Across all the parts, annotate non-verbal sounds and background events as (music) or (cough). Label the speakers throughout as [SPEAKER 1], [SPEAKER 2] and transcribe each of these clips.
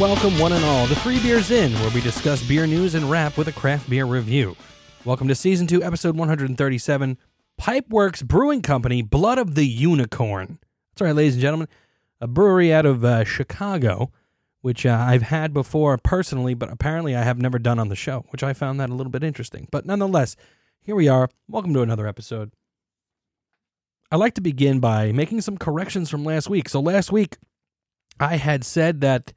[SPEAKER 1] Welcome one and all to Three Beers In, where we discuss beer news and rap with a craft beer review. Welcome to Season 2, Episode 137 Pipeworks Brewing Company, Blood of the Unicorn. That's right, ladies and gentlemen, a brewery out of uh, Chicago, which uh, I've had before personally, but apparently I have never done on the show, which I found that a little bit interesting. But nonetheless, here we are. Welcome to another episode. I'd like to begin by making some corrections from last week. So last week, I had said that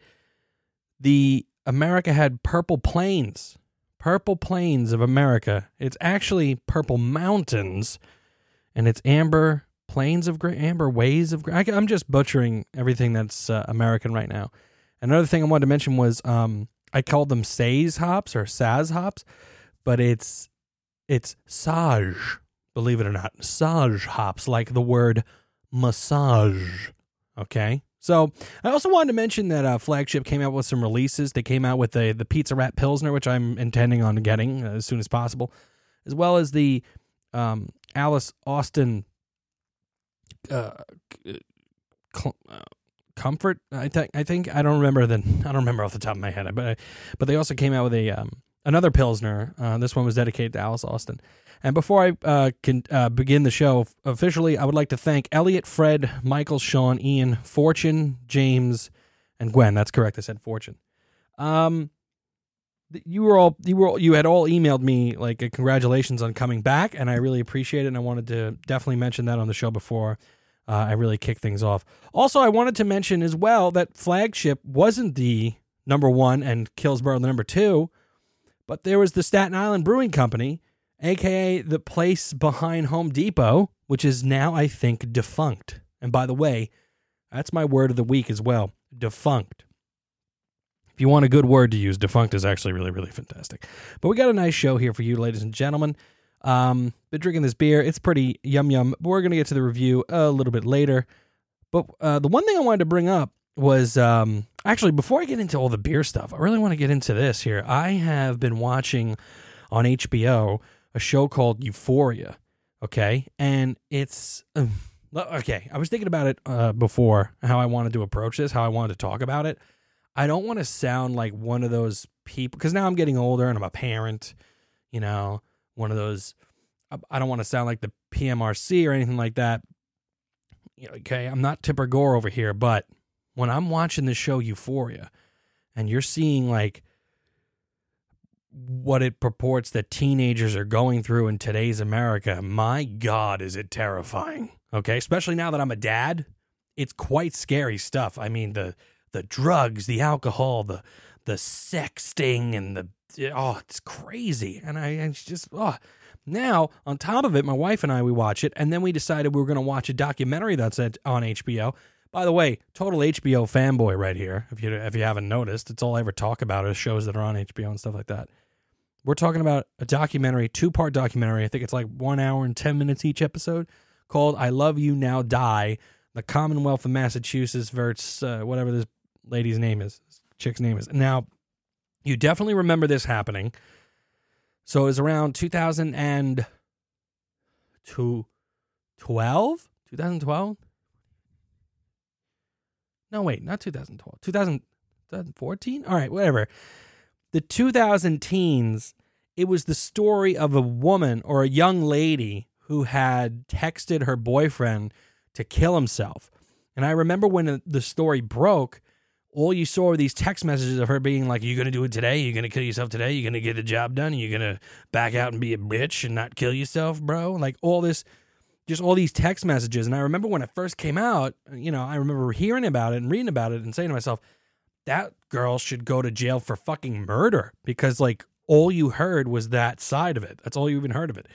[SPEAKER 1] the America had purple plains, purple plains of America. It's actually purple mountains, and it's amber plains of gray, amber ways of gray. I, am just butchering everything that's uh, American right now. Another thing I wanted to mention was um, I called them Saaz hops or Saz hops, but it's it's Sage, believe it or not, Sage hops, like the word massage. Okay, so I also wanted to mention that uh, Flagship came out with some releases. They came out with the the Pizza Rat Pilsner, which I'm intending on getting uh, as soon as possible, as well as the um, Alice Austin uh, cl- uh, Comfort. I think I think I don't remember the (laughs) I don't remember off the top of my head, but but they also came out with a um, another Pilsner. Uh, this one was dedicated to Alice Austin. And before I uh, can uh, begin the show officially, I would like to thank Elliot, Fred, Michael, Sean, Ian, Fortune, James, and Gwen. That's correct. I said Fortune. Um, you were all you were you had all emailed me like congratulations on coming back, and I really appreciate it. And I wanted to definitely mention that on the show before uh, I really kick things off. Also, I wanted to mention as well that Flagship wasn't the number one and Kills Boro the number two, but there was the Staten Island Brewing Company aka the place behind Home Depot, which is now, I think, defunct. And by the way, that's my word of the week as well defunct. If you want a good word to use, defunct is actually really, really fantastic. But we got a nice show here for you, ladies and gentlemen. Um, been drinking this beer. It's pretty yum yum. But we're going to get to the review a little bit later. But uh, the one thing I wanted to bring up was um, actually before I get into all the beer stuff, I really want to get into this here. I have been watching on HBO a show called Euphoria. Okay, and it's um, okay. I was thinking about it uh, before how I wanted to approach this, how I wanted to talk about it. I don't want to sound like one of those people because now I'm getting older and I'm a parent. You know, one of those. I don't want to sound like the PMRC or anything like that. Okay, I'm not Tipper Gore over here, but when I'm watching the show Euphoria, and you're seeing like what it purports that teenagers are going through in today's America, my God, is it terrifying. Okay. Especially now that I'm a dad, it's quite scary stuff. I mean, the, the drugs, the alcohol, the, the sexting and the, oh, it's crazy. And I, it's just, oh, now on top of it, my wife and I, we watch it. And then we decided we were going to watch a documentary that's at, on HBO. By the way, total HBO fanboy right here. If you if you haven't noticed, it's all I ever talk about is shows that are on HBO and stuff like that. We're talking about a documentary, two part documentary. I think it's like one hour and 10 minutes each episode called I Love You Now Die The Commonwealth of Massachusetts versus uh, whatever this lady's name is, chick's name is. Now, you definitely remember this happening. So it was around 2012? 2012? No, wait, not 2012. 2014? All right, whatever the 2000 teens, it was the story of a woman or a young lady who had texted her boyfriend to kill himself. And I remember when the story broke, all you saw were these text messages of her being like, You're gonna do it today? You're gonna kill yourself today? You're gonna get the job done? You're gonna back out and be a bitch and not kill yourself, bro?" Like all this, just all these text messages. And I remember when it first came out, you know, I remember hearing about it and reading about it and saying to myself, that girl should go to jail for fucking murder because like all you heard was that side of it. That's all you even heard of it.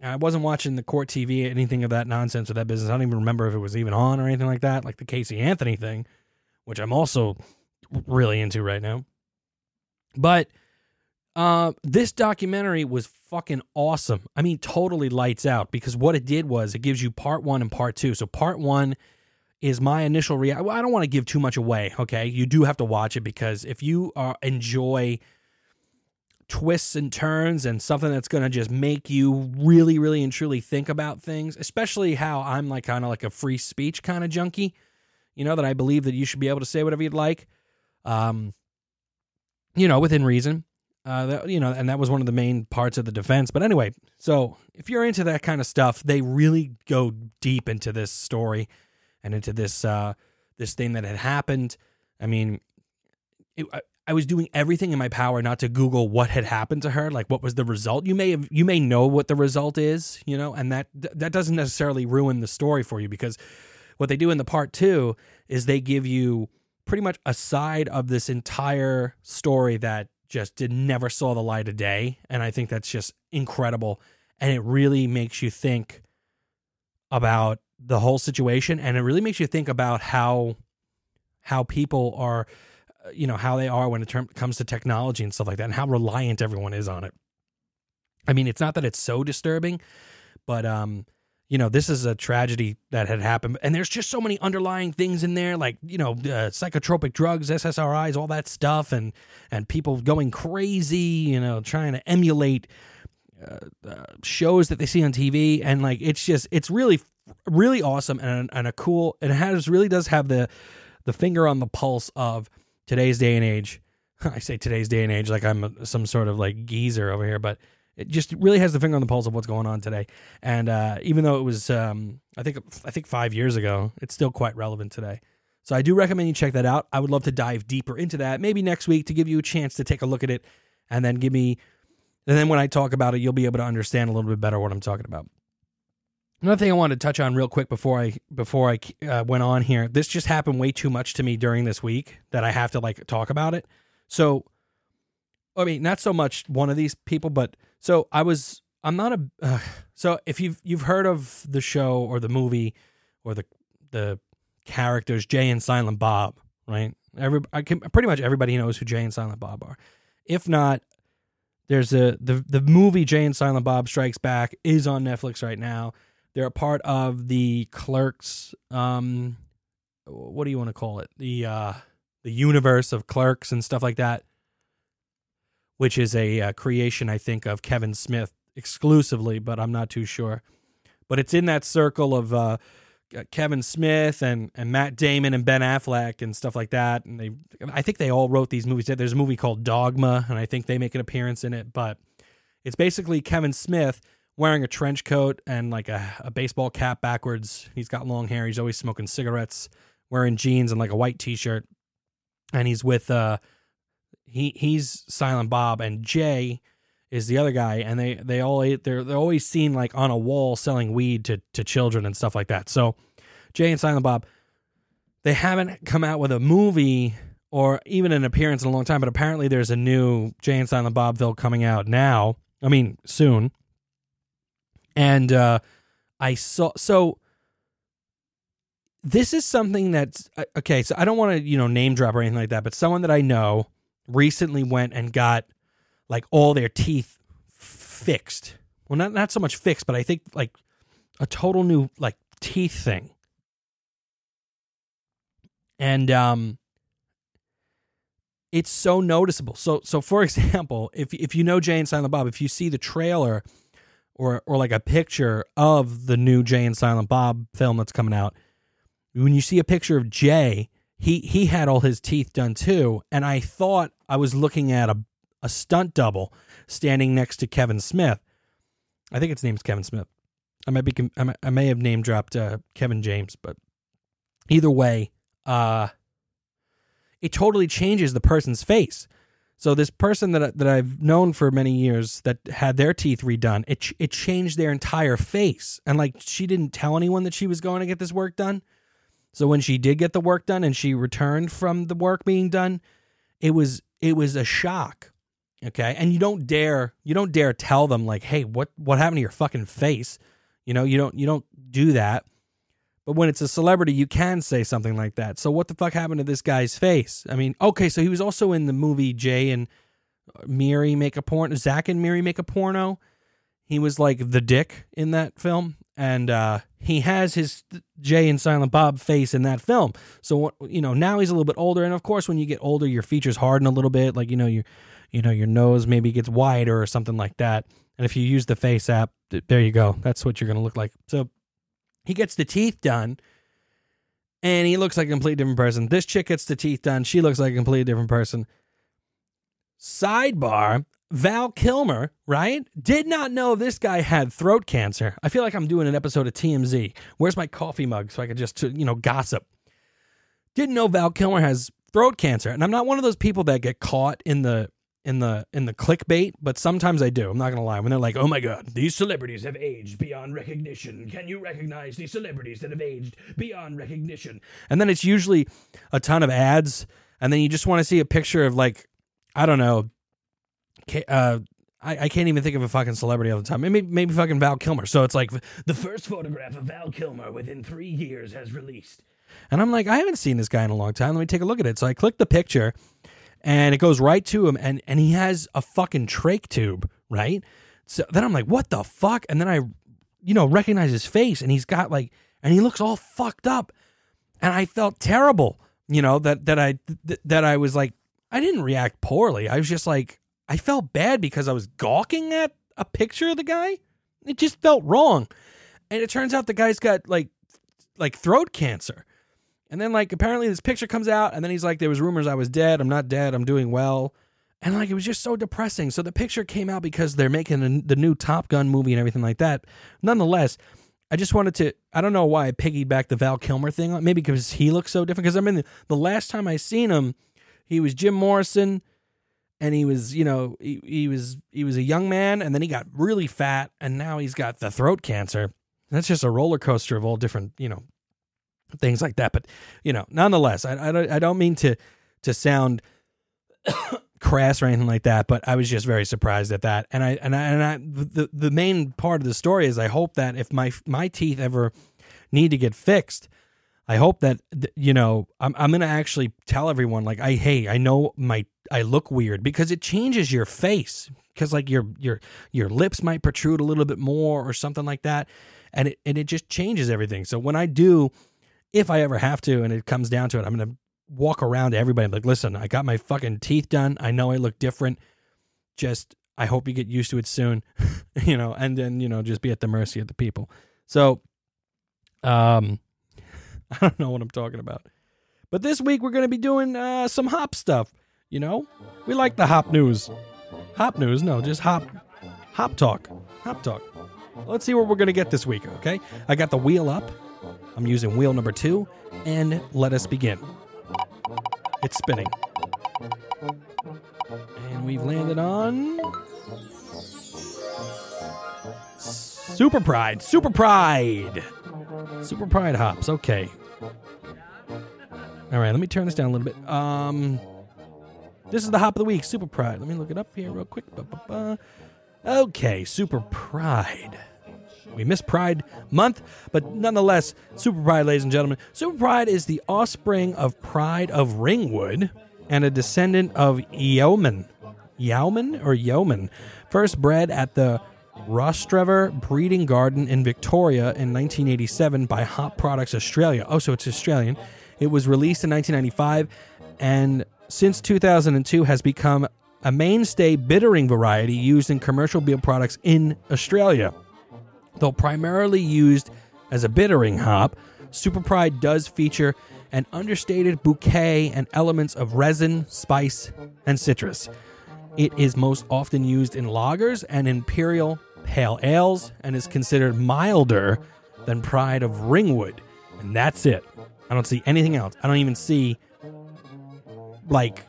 [SPEAKER 1] I wasn't watching the court TV, anything of that nonsense or that business. I don't even remember if it was even on or anything like that, like the Casey Anthony thing, which I'm also really into right now. But uh, this documentary was fucking awesome. I mean, totally lights out because what it did was it gives you part one and part two. So, part one is my initial reaction. Well, I don't want to give too much away. Okay, you do have to watch it because if you uh, enjoy twists and turns and something that's going to just make you really, really and truly think about things, especially how I'm like kind of like a free speech kind of junkie, you know, that I believe that you should be able to say whatever you'd like. um, you know, within reason. Uh, that, you know, and that was one of the main parts of the defense. But anyway, so if you're into that kind of stuff, they really go deep into this story and into this uh, this thing that had happened. I mean, it, I, I was doing everything in my power not to Google what had happened to her, like what was the result. You may have, you may know what the result is, you know, and that that doesn't necessarily ruin the story for you because what they do in the part two is they give you pretty much a side of this entire story that just did never saw the light of day, and I think that's just incredible, and it really makes you think about the whole situation, and it really makes you think about how how people are uh, you know how they are when it term, comes to technology and stuff like that and how reliant everyone is on it. I mean it's not that it's so disturbing but um you know this is a tragedy that had happened and there's just so many underlying things in there like you know uh, psychotropic drugs ssris all that stuff and and people going crazy you know trying to emulate uh, uh, shows that they see on tv and like it's just it's really really awesome and, and a cool and it has really does have the the finger on the pulse of today's day and age. (laughs) I say today's day and age like I'm a, some sort of like geezer over here, but it just really has the finger on the pulse of what's going on today. And uh, even though it was, um, I think, I think five years ago, it's still quite relevant today. So I do recommend you check that out. I would love to dive deeper into that, maybe next week to give you a chance to take a look at it, and then give me, and then when I talk about it, you'll be able to understand a little bit better what I'm talking about. Another thing I wanted to touch on real quick before I before I uh, went on here. This just happened way too much to me during this week that I have to like talk about it. So, I mean, not so much one of these people, but so I was. I'm not a. Uh, so if you've you've heard of the show or the movie or the the characters Jay and Silent Bob, right? Every I can pretty much everybody knows who Jay and Silent Bob are. If not, there's a the the movie Jay and Silent Bob Strikes Back is on Netflix right now they're a part of the Clerks. Um, what do you want to call it? The uh, the universe of Clerks and stuff like that, which is a uh, creation, I think, of Kevin Smith exclusively, but I'm not too sure. But it's in that circle of uh, Kevin Smith and, and Matt Damon and Ben Affleck and stuff like that. And they, I think they all wrote these movies. There's a movie called Dogma, and I think they make an appearance in it. But it's basically Kevin Smith wearing a trench coat and like a, a baseball cap backwards. He's got long hair. He's always smoking cigarettes, wearing jeans and like a white t-shirt. And he's with uh he he's Silent Bob and Jay is the other guy and they they all they're they're always seen like on a wall selling weed to to children and stuff like that. So Jay and Silent Bob they haven't come out with a movie or even an appearance in a long time, but apparently there's a new Jay and Silent Bob film coming out now. I mean, soon and uh, I saw so this is something that's uh, okay. So I don't want to you know name drop or anything like that, but someone that I know recently went and got like all their teeth fixed. Well, not not so much fixed, but I think like a total new like teeth thing. And um it's so noticeable. So so for (laughs) example, if if you know Jay and Silent Bob, if you see the trailer or or like a picture of the new Jay and Silent Bob film that's coming out, when you see a picture of Jay, he he had all his teeth done too, and I thought I was looking at a a stunt double standing next to Kevin Smith. I think its name's Kevin Smith. I might be I may have name dropped uh, Kevin James, but either way, uh, it totally changes the person's face. So this person that that I've known for many years that had their teeth redone, it it changed their entire face, and like she didn't tell anyone that she was going to get this work done. So when she did get the work done and she returned from the work being done, it was it was a shock. Okay, and you don't dare you don't dare tell them like, hey, what what happened to your fucking face? You know, you don't you don't do that. But when it's a celebrity, you can say something like that. So what the fuck happened to this guy's face? I mean, okay, so he was also in the movie Jay and Miri make a porno. Zach and Miri make a porno. He was like the dick in that film, and uh, he has his Jay and Silent Bob face in that film. So you know now he's a little bit older, and of course, when you get older, your features harden a little bit. Like you know your, you know your nose maybe gets wider or something like that. And if you use the Face app, there you go. That's what you're gonna look like. So he gets the teeth done and he looks like a completely different person. This chick gets the teeth done. She looks like a completely different person. Sidebar Val Kilmer, right? Did not know this guy had throat cancer. I feel like I'm doing an episode of TMZ. Where's my coffee mug so I could just, you know, gossip? Didn't know Val Kilmer has throat cancer. And I'm not one of those people that get caught in the in the in the clickbait, but sometimes I do. I'm not gonna lie. When they're like, "Oh my god, these celebrities have aged beyond recognition. Can you recognize these celebrities that have aged beyond recognition?" And then it's usually a ton of ads, and then you just want to see a picture of like, I don't know, uh, I, I can't even think of a fucking celebrity all the time. Maybe maybe fucking Val Kilmer. So it's like the first photograph of Val Kilmer within three years has released. And I'm like, I haven't seen this guy in a long time. Let me take a look at it. So I click the picture and it goes right to him and and he has a fucking trach tube, right? So then I'm like, what the fuck? And then I you know, recognize his face and he's got like and he looks all fucked up. And I felt terrible, you know, that that I th- that I was like I didn't react poorly. I was just like I felt bad because I was gawking at a picture of the guy. It just felt wrong. And it turns out the guy's got like like throat cancer. And then like apparently this picture comes out and then he's like there was rumors I was dead. I'm not dead. I'm doing well. And like it was just so depressing. So the picture came out because they're making a, the new Top Gun movie and everything like that. Nonetheless, I just wanted to I don't know why I piggybacked the Val Kilmer thing maybe because he looks so different because I mean the, the last time I seen him he was Jim Morrison and he was you know he, he was he was a young man and then he got really fat and now he's got the throat cancer that's just a roller coaster of all different you know things like that but you know nonetheless i, I, don't, I don't mean to to sound (coughs) crass or anything like that but i was just very surprised at that and i and i, and I the, the main part of the story is i hope that if my my teeth ever need to get fixed I hope that you know I'm I'm gonna actually tell everyone like I hey I know my I look weird because it changes your face because like your your your lips might protrude a little bit more or something like that and it and it just changes everything. So when I do, if I ever have to and it comes down to it, I'm gonna walk around to everybody like listen I got my fucking teeth done I know I look different just I hope you get used to it soon (laughs) you know and then you know just be at the mercy of the people so um (laughs) I don't know what I'm talking about. But this week we're going to be doing uh, some hop stuff. You know, we like the hop news. Hop news? No, just hop, hop talk, hop talk. Let's see what we're going to get this week. Okay, I got the wheel up. I'm using wheel number two, and let us begin. It's spinning, and we've landed on Super Pride. Super Pride. Super Pride hops. Okay. All right, let me turn this down a little bit. Um, this is the hop of the week, Super Pride. Let me look it up here real quick. Ba-ba-ba. Okay, Super Pride. We missed Pride Month, but nonetheless, Super Pride, ladies and gentlemen. Super Pride is the offspring of Pride of Ringwood and a descendant of Yeoman. Yeoman or Yeoman, first bred at the Rostrevor Breeding Garden in Victoria in 1987 by Hop Products Australia. Oh, so it's Australian. It was released in 1995 and since 2002 has become a mainstay bittering variety used in commercial beer products in Australia. Though primarily used as a bittering hop, Super Pride does feature an understated bouquet and elements of resin, spice, and citrus. It is most often used in lagers and imperial pale ales and is considered milder than Pride of Ringwood. And that's it. I don't see anything else. I don't even see like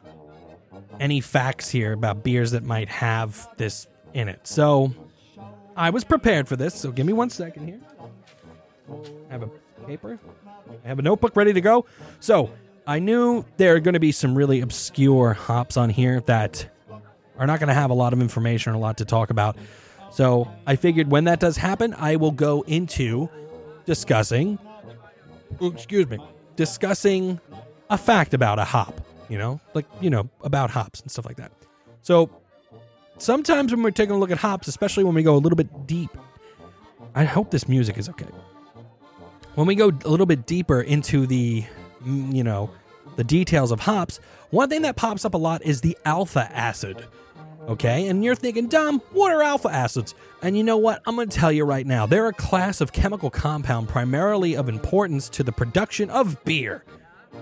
[SPEAKER 1] any facts here about beers that might have this in it. So I was prepared for this. So give me one second here. I have a paper. I have a notebook ready to go. So I knew there are going to be some really obscure hops on here that are not going to have a lot of information or a lot to talk about. So I figured when that does happen, I will go into discussing, excuse me, discussing a fact about a hop, you know, like, you know, about hops and stuff like that. So sometimes when we're taking a look at hops, especially when we go a little bit deep, I hope this music is okay. When we go a little bit deeper into the, mm, you know, the details of hops, one thing that pops up a lot is the alpha acid. Okay, and you're thinking, Dom, what are alpha acids? And you know what? I'm going to tell you right now. They're a class of chemical compound primarily of importance to the production of beer.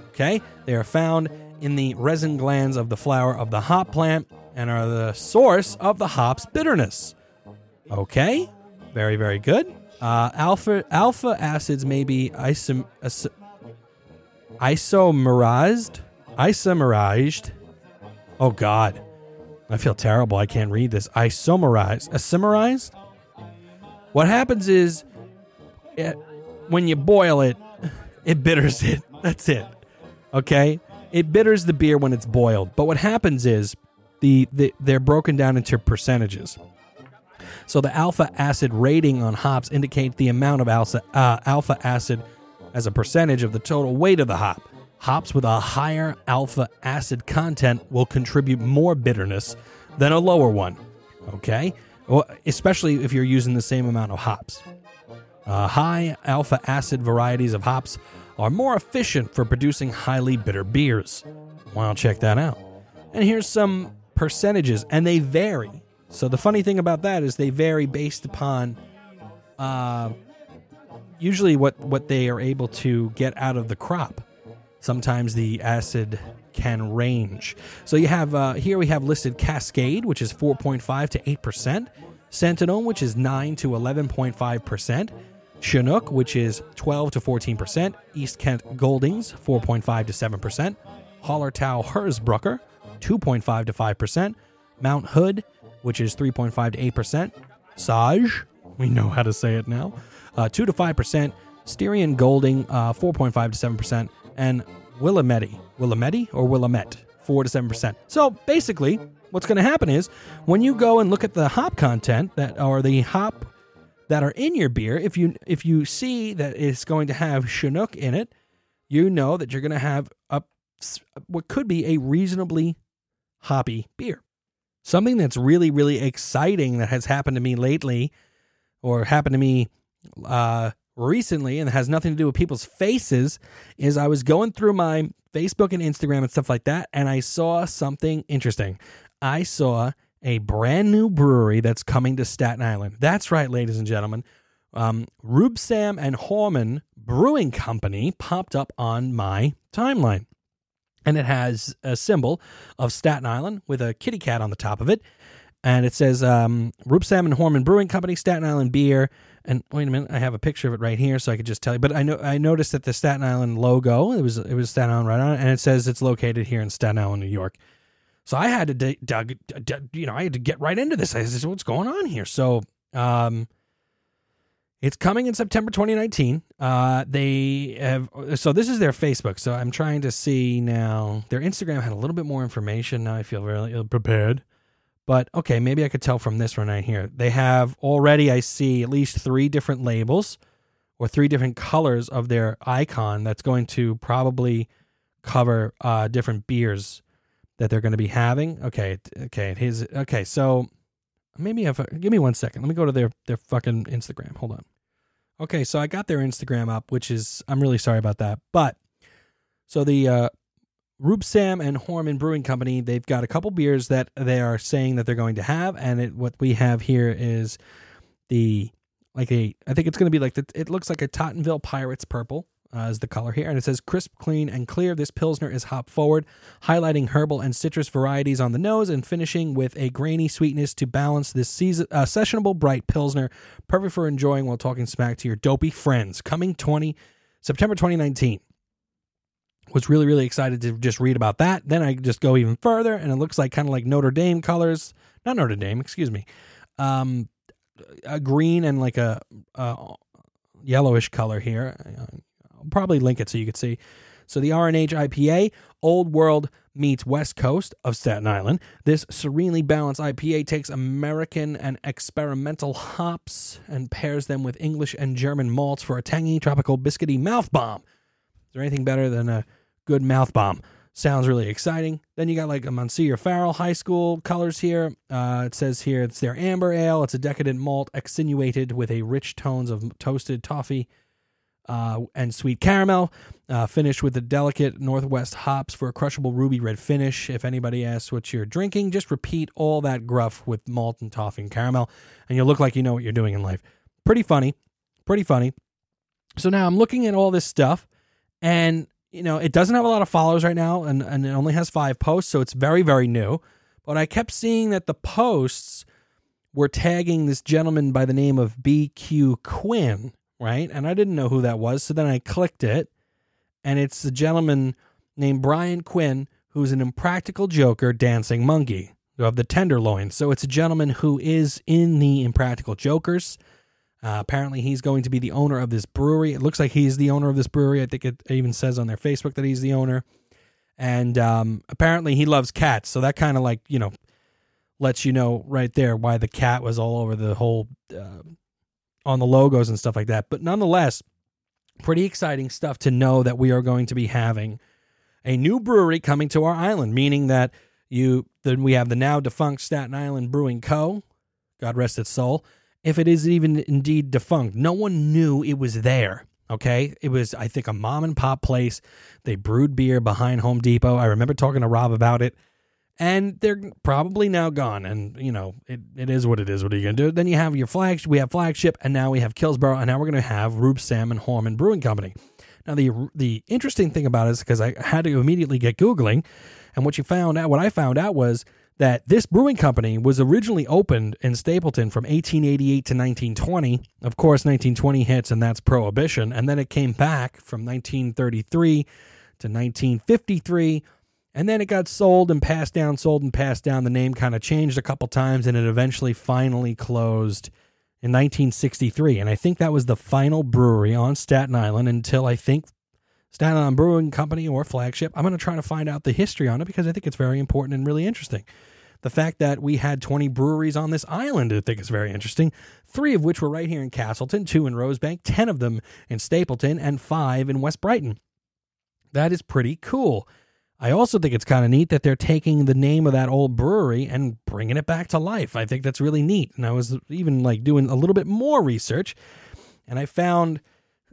[SPEAKER 1] Okay, they are found in the resin glands of the flower of the hop plant and are the source of the hop's bitterness. Okay, very, very good. Uh, alpha alpha acids may be isom, is, isomerized. Isomerized. Oh God, I feel terrible. I can't read this. Isomerized. Isomerized. What happens is, it, when you boil it, it bitters it. (laughs) That's it. Okay, it bitters the beer when it's boiled. But what happens is, the, the they're broken down into percentages. So the alpha acid rating on hops indicate the amount of alpha, uh, alpha acid as a percentage of the total weight of the hop. Hops with a higher alpha acid content will contribute more bitterness than a lower one. Okay? Well, especially if you're using the same amount of hops. Uh, high alpha acid varieties of hops are more efficient for producing highly bitter beers. Well, check that out. And here's some percentages, and they vary. So the funny thing about that is they vary based upon uh, usually what, what they are able to get out of the crop. Sometimes the acid can range. So you have uh, here we have listed Cascade, which is 4.5 to 8 percent, Centennial, which is 9 to 11.5 percent, Chinook, which is 12 to 14 percent, East Kent Goldings, 4.5 to 7 percent, Hallertau Hersbrucker, 2.5 to 5 percent, Mount Hood, which is 3.5 to 8 percent, Sage, we know how to say it now, uh, 2 to 5 percent, Styrian Golding, uh, 4.5 to 7 percent, and Willamette. Willamette or Willamette, 4 to 7%. So basically, what's going to happen is when you go and look at the hop content that or the hop that are in your beer, if you if you see that it's going to have Chinook in it, you know that you're going to have a what could be a reasonably hoppy beer. Something that's really really exciting that has happened to me lately or happened to me uh recently and has nothing to do with people's faces is I was going through my Facebook and Instagram and stuff like that and I saw something interesting. I saw a brand new brewery that's coming to Staten Island. That's right, ladies and gentlemen. Um, Rubsam and Horrmann Brewing Company popped up on my timeline. And it has a symbol of Staten Island with a kitty cat on the top of it. And it says um, Rubsam and Horrmann Brewing Company, Staten Island beer. And wait a minute, I have a picture of it right here, so I could just tell you. But I know I noticed that the Staten Island logo it was it was Staten Island right on it, and it says it's located here in Staten Island, New York. So I had to d- d- d- you know I had to get right into this. I said, "What's going on here?" So um, it's coming in September 2019. Uh, they have so this is their Facebook. So I'm trying to see now. Their Instagram had a little bit more information. Now I feel really ill prepared. But okay, maybe I could tell from this one right here. They have already, I see at least three different labels or three different colors of their icon that's going to probably cover uh, different beers that they're going to be having. Okay, okay, his okay. So maybe if give me one second. Let me go to their their fucking Instagram. Hold on. Okay, so I got their Instagram up, which is I'm really sorry about that, but so the uh, Rubsam and Horrmann Brewing Company, they've got a couple beers that they are saying that they're going to have, and it, what we have here is the like a I think it's going to be like the, it looks like a Tottenville Pirates purple uh, is the color here, and it says crisp, clean, and clear. This pilsner is hop forward, highlighting herbal and citrus varieties on the nose, and finishing with a grainy sweetness to balance this season, uh, sessionable bright pilsner, perfect for enjoying while talking smack to your dopey friends. Coming twenty September twenty nineteen. Was really really excited to just read about that. Then i just go even further and it looks like kind of like notre dame colors. Not notre dame excuse me. Um a green and like a, a yellowish color here i'll probably link it so you can see so the rnh ipa old world meets west coast of staten island this serenely balanced ipa takes american and experimental hops and pairs them with english and german malts for a tangy tropical biscuity mouth bomb is there anything better than a good mouth bomb? Sounds really exciting. Then you got like a Monsignor Farrell High School colors here. Uh, it says here it's their amber ale. It's a decadent malt accentuated with a rich tones of toasted toffee. Uh, and sweet caramel. Uh, finished with the delicate Northwest hops for a crushable ruby red finish. If anybody asks what you're drinking, just repeat all that gruff with malt and toffee and caramel, and you'll look like you know what you're doing in life. Pretty funny. Pretty funny. So now I'm looking at all this stuff, and you know, it doesn't have a lot of followers right now, and, and it only has five posts, so it's very, very new. But I kept seeing that the posts were tagging this gentleman by the name of BQ Quinn, right? And I didn't know who that was. So then I clicked it, and it's a gentleman named Brian Quinn, who's an impractical joker dancing monkey of the Tenderloin. So it's a gentleman who is in the Impractical Jokers. Uh, apparently, he's going to be the owner of this brewery. It looks like he's the owner of this brewery. I think it even says on their Facebook that he's the owner. And um, apparently, he loves cats. So that kind of like, you know, lets you know right there why the cat was all over the whole uh, on the logos and stuff like that. But nonetheless, pretty exciting stuff to know that we are going to be having a new brewery coming to our island, meaning that you then we have the now defunct Staten Island Brewing Co. God rest its soul. If it is even indeed defunct, no one knew it was there. Okay. It was, I think, a mom and pop place. They brewed beer behind Home Depot. I remember talking to Rob about it and they're probably now gone. And you know, it, it is what it is. What are you gonna do? Then you have your flagship. We have flagship, and now we have Kills Boro, and now we're gonna have Rubsam and Horrmann Brewing Company. Now the the interesting thing about it is because I had to immediately get googling, and what you found out, what I found out was that this brewing company was originally opened in Stapleton from 1888 to 1920. Of course, 1920 hits, and that's Prohibition, and then it came back from 1933 to 1953 and then it got sold and passed down, sold and passed down. The name kind of changed a couple times and it eventually finally closed in 1963. And I think that was the final brewery on Staten Island until I think Staten Island Brewing Company or flagship. I'm going to try to find out the history on it because I think it's very important and really interesting. The fact that we had 20 breweries on this island, I think is very interesting. Three of which were right here in Castleton, two in Rosebank, 10 of them in Stapleton, and five in West Brighton. That is pretty cool. I also think it's kind of neat that they're taking the name of that old brewery and bringing it back to life. I think that's really neat. And I was even like doing a little bit more research and I found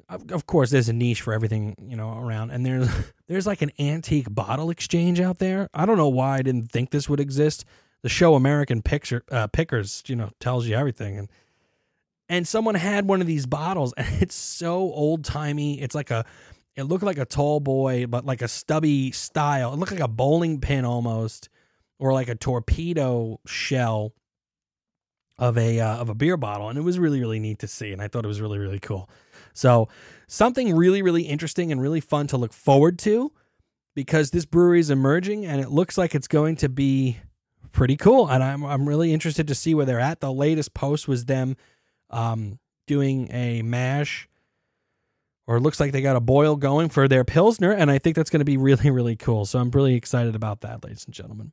[SPEAKER 1] of course there's a niche for everything, you know, around and there's (laughs) there's like an antique bottle exchange out there. I don't know why I didn't think this would exist. The show American Picture uh, Pickers, you know, tells you everything and and someone had one of these bottles (laughs) and it's so old-timey. It's like a it looked like a tall boy, but like a stubby style. It looked like a bowling pin almost, or like a torpedo shell of a uh, of a beer bottle, and it was really really neat to see, and I thought it was really really cool. So something really really interesting and really fun to look forward to, because this brewery is emerging, and it looks like it's going to be pretty cool, and I'm I'm really interested to see where they're at. The latest post was them um, doing a mash or it looks like they got a boil going for their Pilsner, and I think that's going to be really, really cool. So I'm really excited about that, ladies and gentlemen.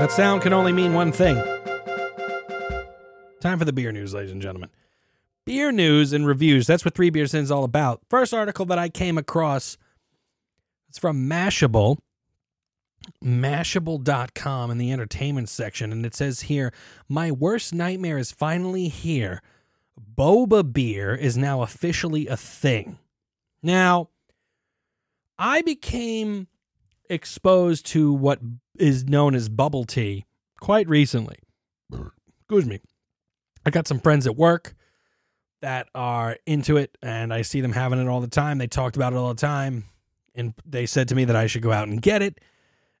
[SPEAKER 1] That sound can only mean one thing. Time for the beer news, ladies and gentlemen. Beer news and reviews. That's what Three Beers In is all about. First article that I came across, it's from Mashable, mashable.com in the entertainment section. And it says here, My worst nightmare is finally here. Boba beer is now officially a thing. Now, I became exposed to what is known as bubble tea quite recently. Excuse me. I got some friends at work that are into it and I see them having it all the time. They talked about it all the time and they said to me that I should go out and get it.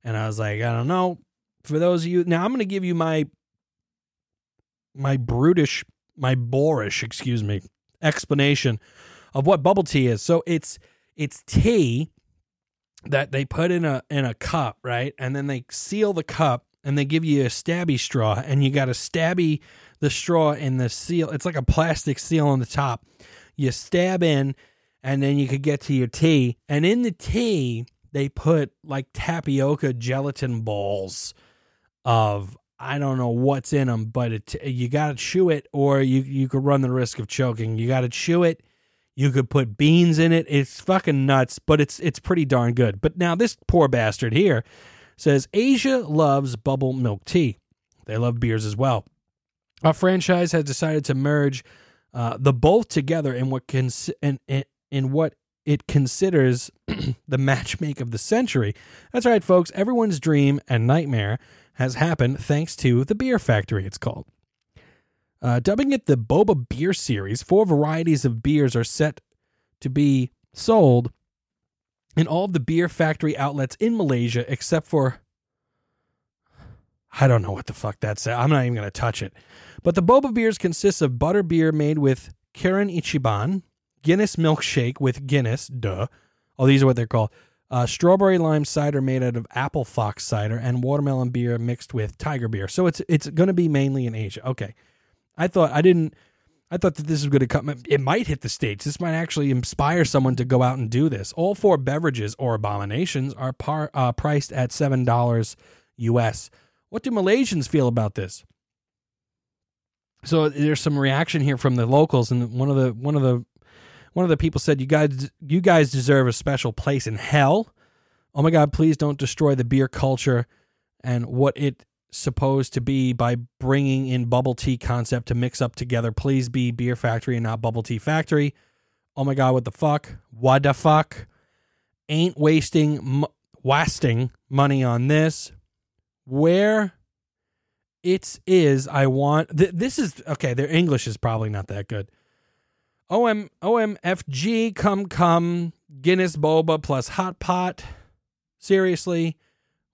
[SPEAKER 1] And I was like, I don't know. For those of you now I'm going to give you my my brutish, my boorish, excuse me, explanation of what bubble tea is. So it's it's tea that they put in a in a cup, right? And then they seal the cup and they give you a stabby straw and you got a stabby the straw in the seal. It's like a plastic seal on the top. You stab in, and then you could get to your tea. And in the tea, they put like tapioca gelatin balls of I don't know what's in them, but it, you got to chew it or you, you could run the risk of choking. You got to chew it. You could put beans in it. It's fucking nuts, but it's it's pretty darn good. But now this poor bastard here says Asia loves bubble milk tea. They love beers as well. Our franchise has decided to merge uh, the both together in what cons- in, in, in what it considers (clears throat) the matchmake of the century. That's right, folks. Everyone's dream and nightmare has happened thanks to the Beer Factory, it's called. Uh, dubbing it the Boba Beer Series, four varieties of beers are set to be sold in all of the Beer Factory outlets in Malaysia, except for. I don't know what the fuck that said. I'm not even going to touch it. But the boba beers consists of butter beer made with Kirin Ichiban, Guinness milkshake with Guinness, duh. Oh, these are what they're called. Uh, strawberry lime cider made out of apple fox cider and watermelon beer mixed with tiger beer. So it's it's going to be mainly in Asia. Okay, I thought I didn't. I thought that this was going to come. It might hit the states. This might actually inspire someone to go out and do this. All four beverages or abominations are par, uh, priced at seven dollars U.S. What do Malaysians feel about this? So there's some reaction here from the locals, and one of the one of the one of the people said, "You guys, you guys deserve a special place in hell." Oh my God! Please don't destroy the beer culture and what it's supposed to be by bringing in bubble tea concept to mix up together. Please be Beer Factory and not Bubble Tea Factory. Oh my God! What the fuck? What the fuck? Ain't wasting m- wasting money on this. Where it is I want th- this is okay, their English is probably not that good. OM OMFG come come Guinness boba plus hot pot. Seriously,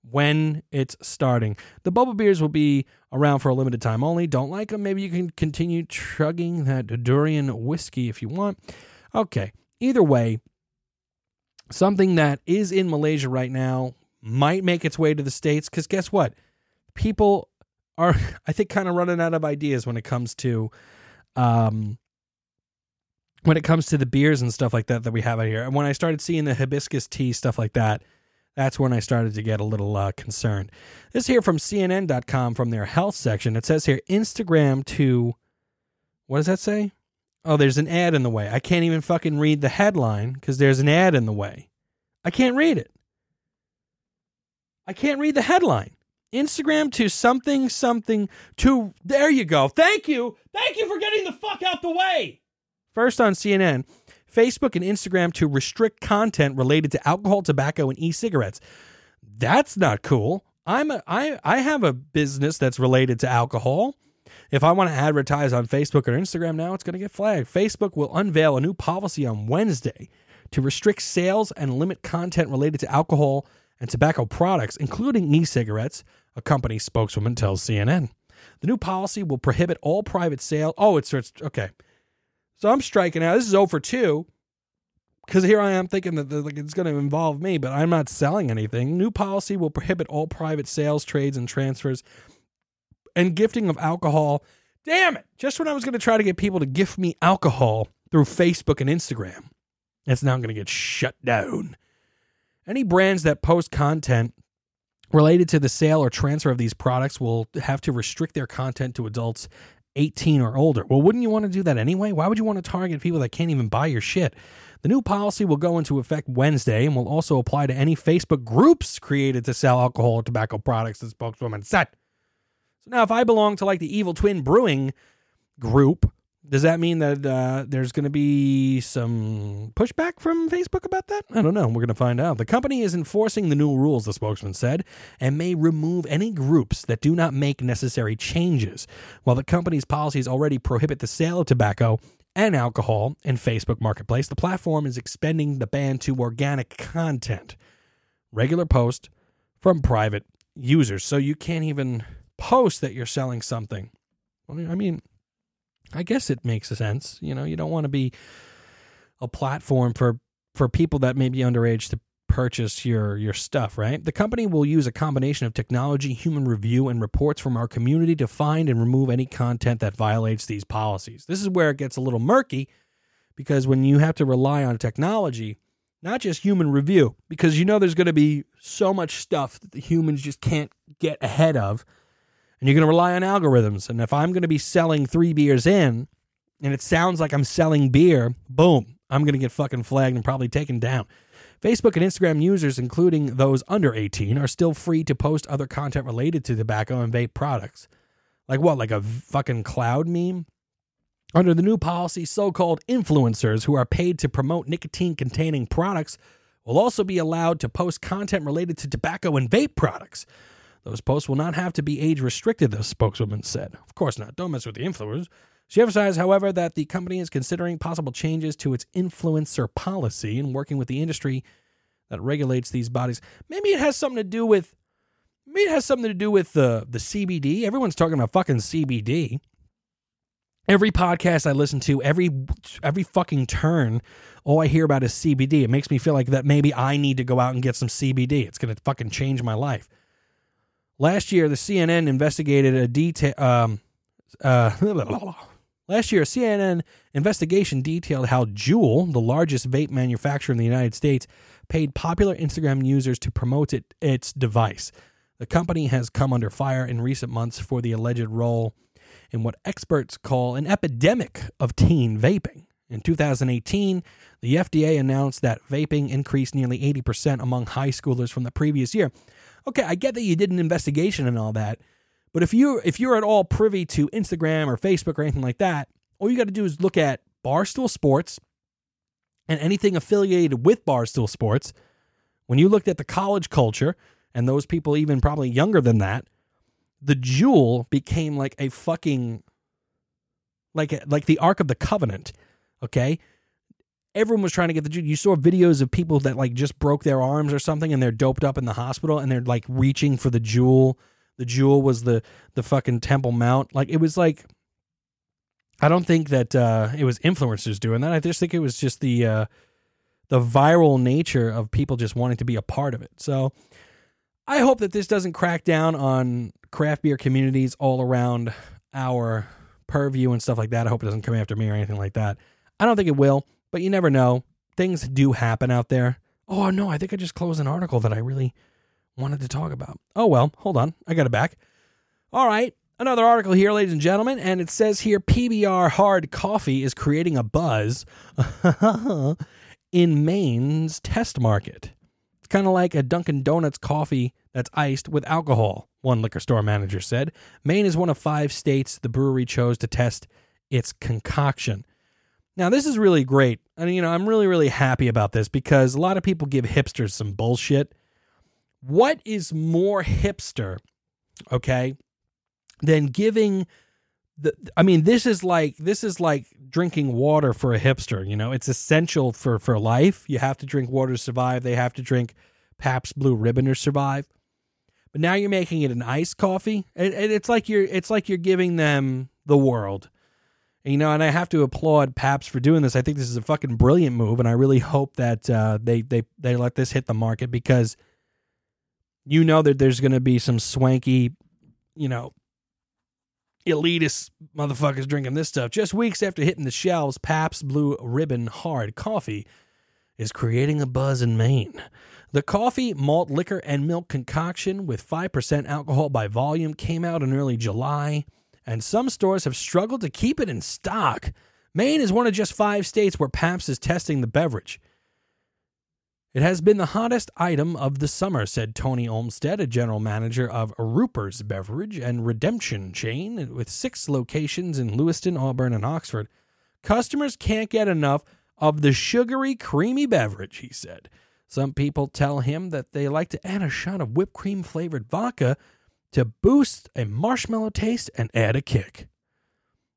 [SPEAKER 1] when it's starting. The boba beers will be around for a limited time only. Don't like them? Maybe you can continue chugging that durian whiskey if you want. Okay. Either way, something that is in Malaysia right now might make its way to the States because guess what? People are (laughs) I think kind of running out of ideas when it comes to um when it comes to the beers and stuff like that that we have out here. And when I started seeing the hibiscus tea stuff like that, that's when I started to get a little uh, concerned. This here from CNN.com from their health section. It says here Instagram to what does that say? Oh, there's an ad in the way. I can't even fucking read the headline because there's an ad in the way. I can't read it. I can't read the headline. Instagram to something something to there you go. Thank you. Thank you for getting the fuck out the way. First on CNN, Facebook and Instagram to restrict content related to alcohol, tobacco and e-cigarettes. That's not cool. I'm a, I I have a business that's related to alcohol. If I want to advertise on Facebook or Instagram now, it's going to get flagged. Facebook will unveil a new policy on Wednesday to restrict sales and limit content related to alcohol and tobacco products, including e cigarettes, a company spokeswoman tells CNN. The new policy will prohibit all private sale. Oh, it's, starts. Okay. So I'm striking out. This is oh over 2 because here I am thinking that like, it's going to involve me, but I'm not selling anything. New policy will prohibit all private sales, trades, and transfers and gifting of alcohol. Damn it. Just when I was going to try to get people to gift me alcohol through Facebook and Instagram, it's now going to get shut down. Any brands that post content related to the sale or transfer of these products will have to restrict their content to adults 18 or older. Well, wouldn't you want to do that anyway? Why would you want to target people that can't even buy your shit? The new policy will go into effect Wednesday and will also apply to any Facebook groups created to sell alcohol or tobacco products, the spokeswoman said. So now, if I belong to like the Evil Twin Brewing group, does that mean that uh, there's going to be some pushback from Facebook about that? I don't know. We're going to find out. The company is enforcing the new rules, the spokesman said, and may remove any groups that do not make necessary changes. While the company's policies already prohibit the sale of tobacco and alcohol in Facebook Marketplace, the platform is expanding the ban to organic content, regular post from private users. So you can't even post that you're selling something. I mean, I guess it makes sense. You know, you don't want to be a platform for for people that may be underage to purchase your your stuff, right? The company will use a combination of technology, human review, and reports from our community to find and remove any content that violates these policies. This is where it gets a little murky because when you have to rely on technology, not just human review, because you know there's going to be so much stuff that the humans just can't get ahead of and you're going to rely on algorithms. And if I'm going to be selling three beers in, and it sounds like I'm selling beer, boom, I'm going to get fucking flagged and probably taken down. Facebook and Instagram users, including those under 18, are still free to post other content related to tobacco and vape products. Like what? Like a fucking cloud meme? Under the new policy, so called influencers who are paid to promote nicotine containing products will also be allowed to post content related to tobacco and vape products. Those posts will not have to be age restricted, the spokeswoman said. Of course not. Don't mess with the influencers. She emphasized, however, that the company is considering possible changes to its influencer policy and working with the industry that regulates these bodies. Maybe it has something to do with maybe it has something to do with the the CBD. Everyone's talking about fucking CBD. Every podcast I listen to, every every fucking turn, all I hear about is CBD. It makes me feel like that maybe I need to go out and get some CBD. It's going to fucking change my life. Last year, the CNN investigated a detail. Um, uh, (laughs) Last year, a CNN investigation detailed how Juul, the largest vape manufacturer in the United States, paid popular Instagram users to promote it, its device. The company has come under fire in recent months for the alleged role in what experts call an epidemic of teen vaping. In 2018, the FDA announced that vaping increased nearly 80% among high schoolers from the previous year. Okay, I get that you did an investigation and all that, but if you if you're at all privy to Instagram or Facebook or anything like that, all you got to do is look at Barstool Sports and anything affiliated with Barstool Sports. When you looked at the college culture and those people even probably younger than that, the Juul became like a fucking like like the Ark of the Covenant. Okay, everyone was trying to get the Juul. You saw videos of people that like just broke their arms or something, and they're doped up in the hospital, and they're like reaching for the Juul. the Juul was the the fucking Temple Mount. Like it was like I don't think that uh, it was influencers doing that. I just think it was just the uh, the viral nature of people just wanting to be a part of it. So I hope that this doesn't crack down on craft beer communities all around our purview and stuff like that. I hope it doesn't come after me or anything like that. I don't think it will, but you never know. Things do happen out there. Oh no, I think I just closed an article that I really wanted to talk about. Oh, well, hold on. I got it back. All right. Another article here, ladies and gentlemen, and it says here PBR Hard Coffee is creating a buzz (laughs) in Maine's test market. It's kind of like a Dunkin' Donuts coffee that's iced with alcohol, one liquor store manager said. Maine is one of five states the brewery chose to test its concoction. Now, this is really great. And, you know, I'm really, really happy about this because a lot of people give hipsters some bullshit what is more hipster, okay, than giving the I mean this is like this is like drinking water for a hipster, you know. It's essential for for life. You have to drink water to survive. They have to drink Pabst Blue Ribbon to survive. But now you're making it an iced coffee. It, it, it's like you're it's like you're giving them the world. You know, and I have to applaud Pabst for doing this. I think this is a fucking brilliant move, and I really hope that uh, they they they let this hit the market because you know that there's going to be some swanky, you know, elitist motherfuckers drinking this stuff. Just weeks after hitting the shelves, Pabst Blue Ribbon Hard Coffee is creating a buzz in Maine. The coffee, malt liquor, and milk concoction with 5% alcohol by volume came out in early July, and some stores have struggled to keep it in stock. Maine is one of just five states where Pabst is testing the beverage. It has been the hottest item of the summer, said Tony Olmsted, a general manager of Ruper's Beverage and Redemption chain with six locations in Lewiston, Auburn, and Oxford. Customers can't get enough of the sugary, creamy beverage, he said. Some people tell him that they like to add a shot of whipped cream flavored vodka to boost a marshmallow taste and add a kick.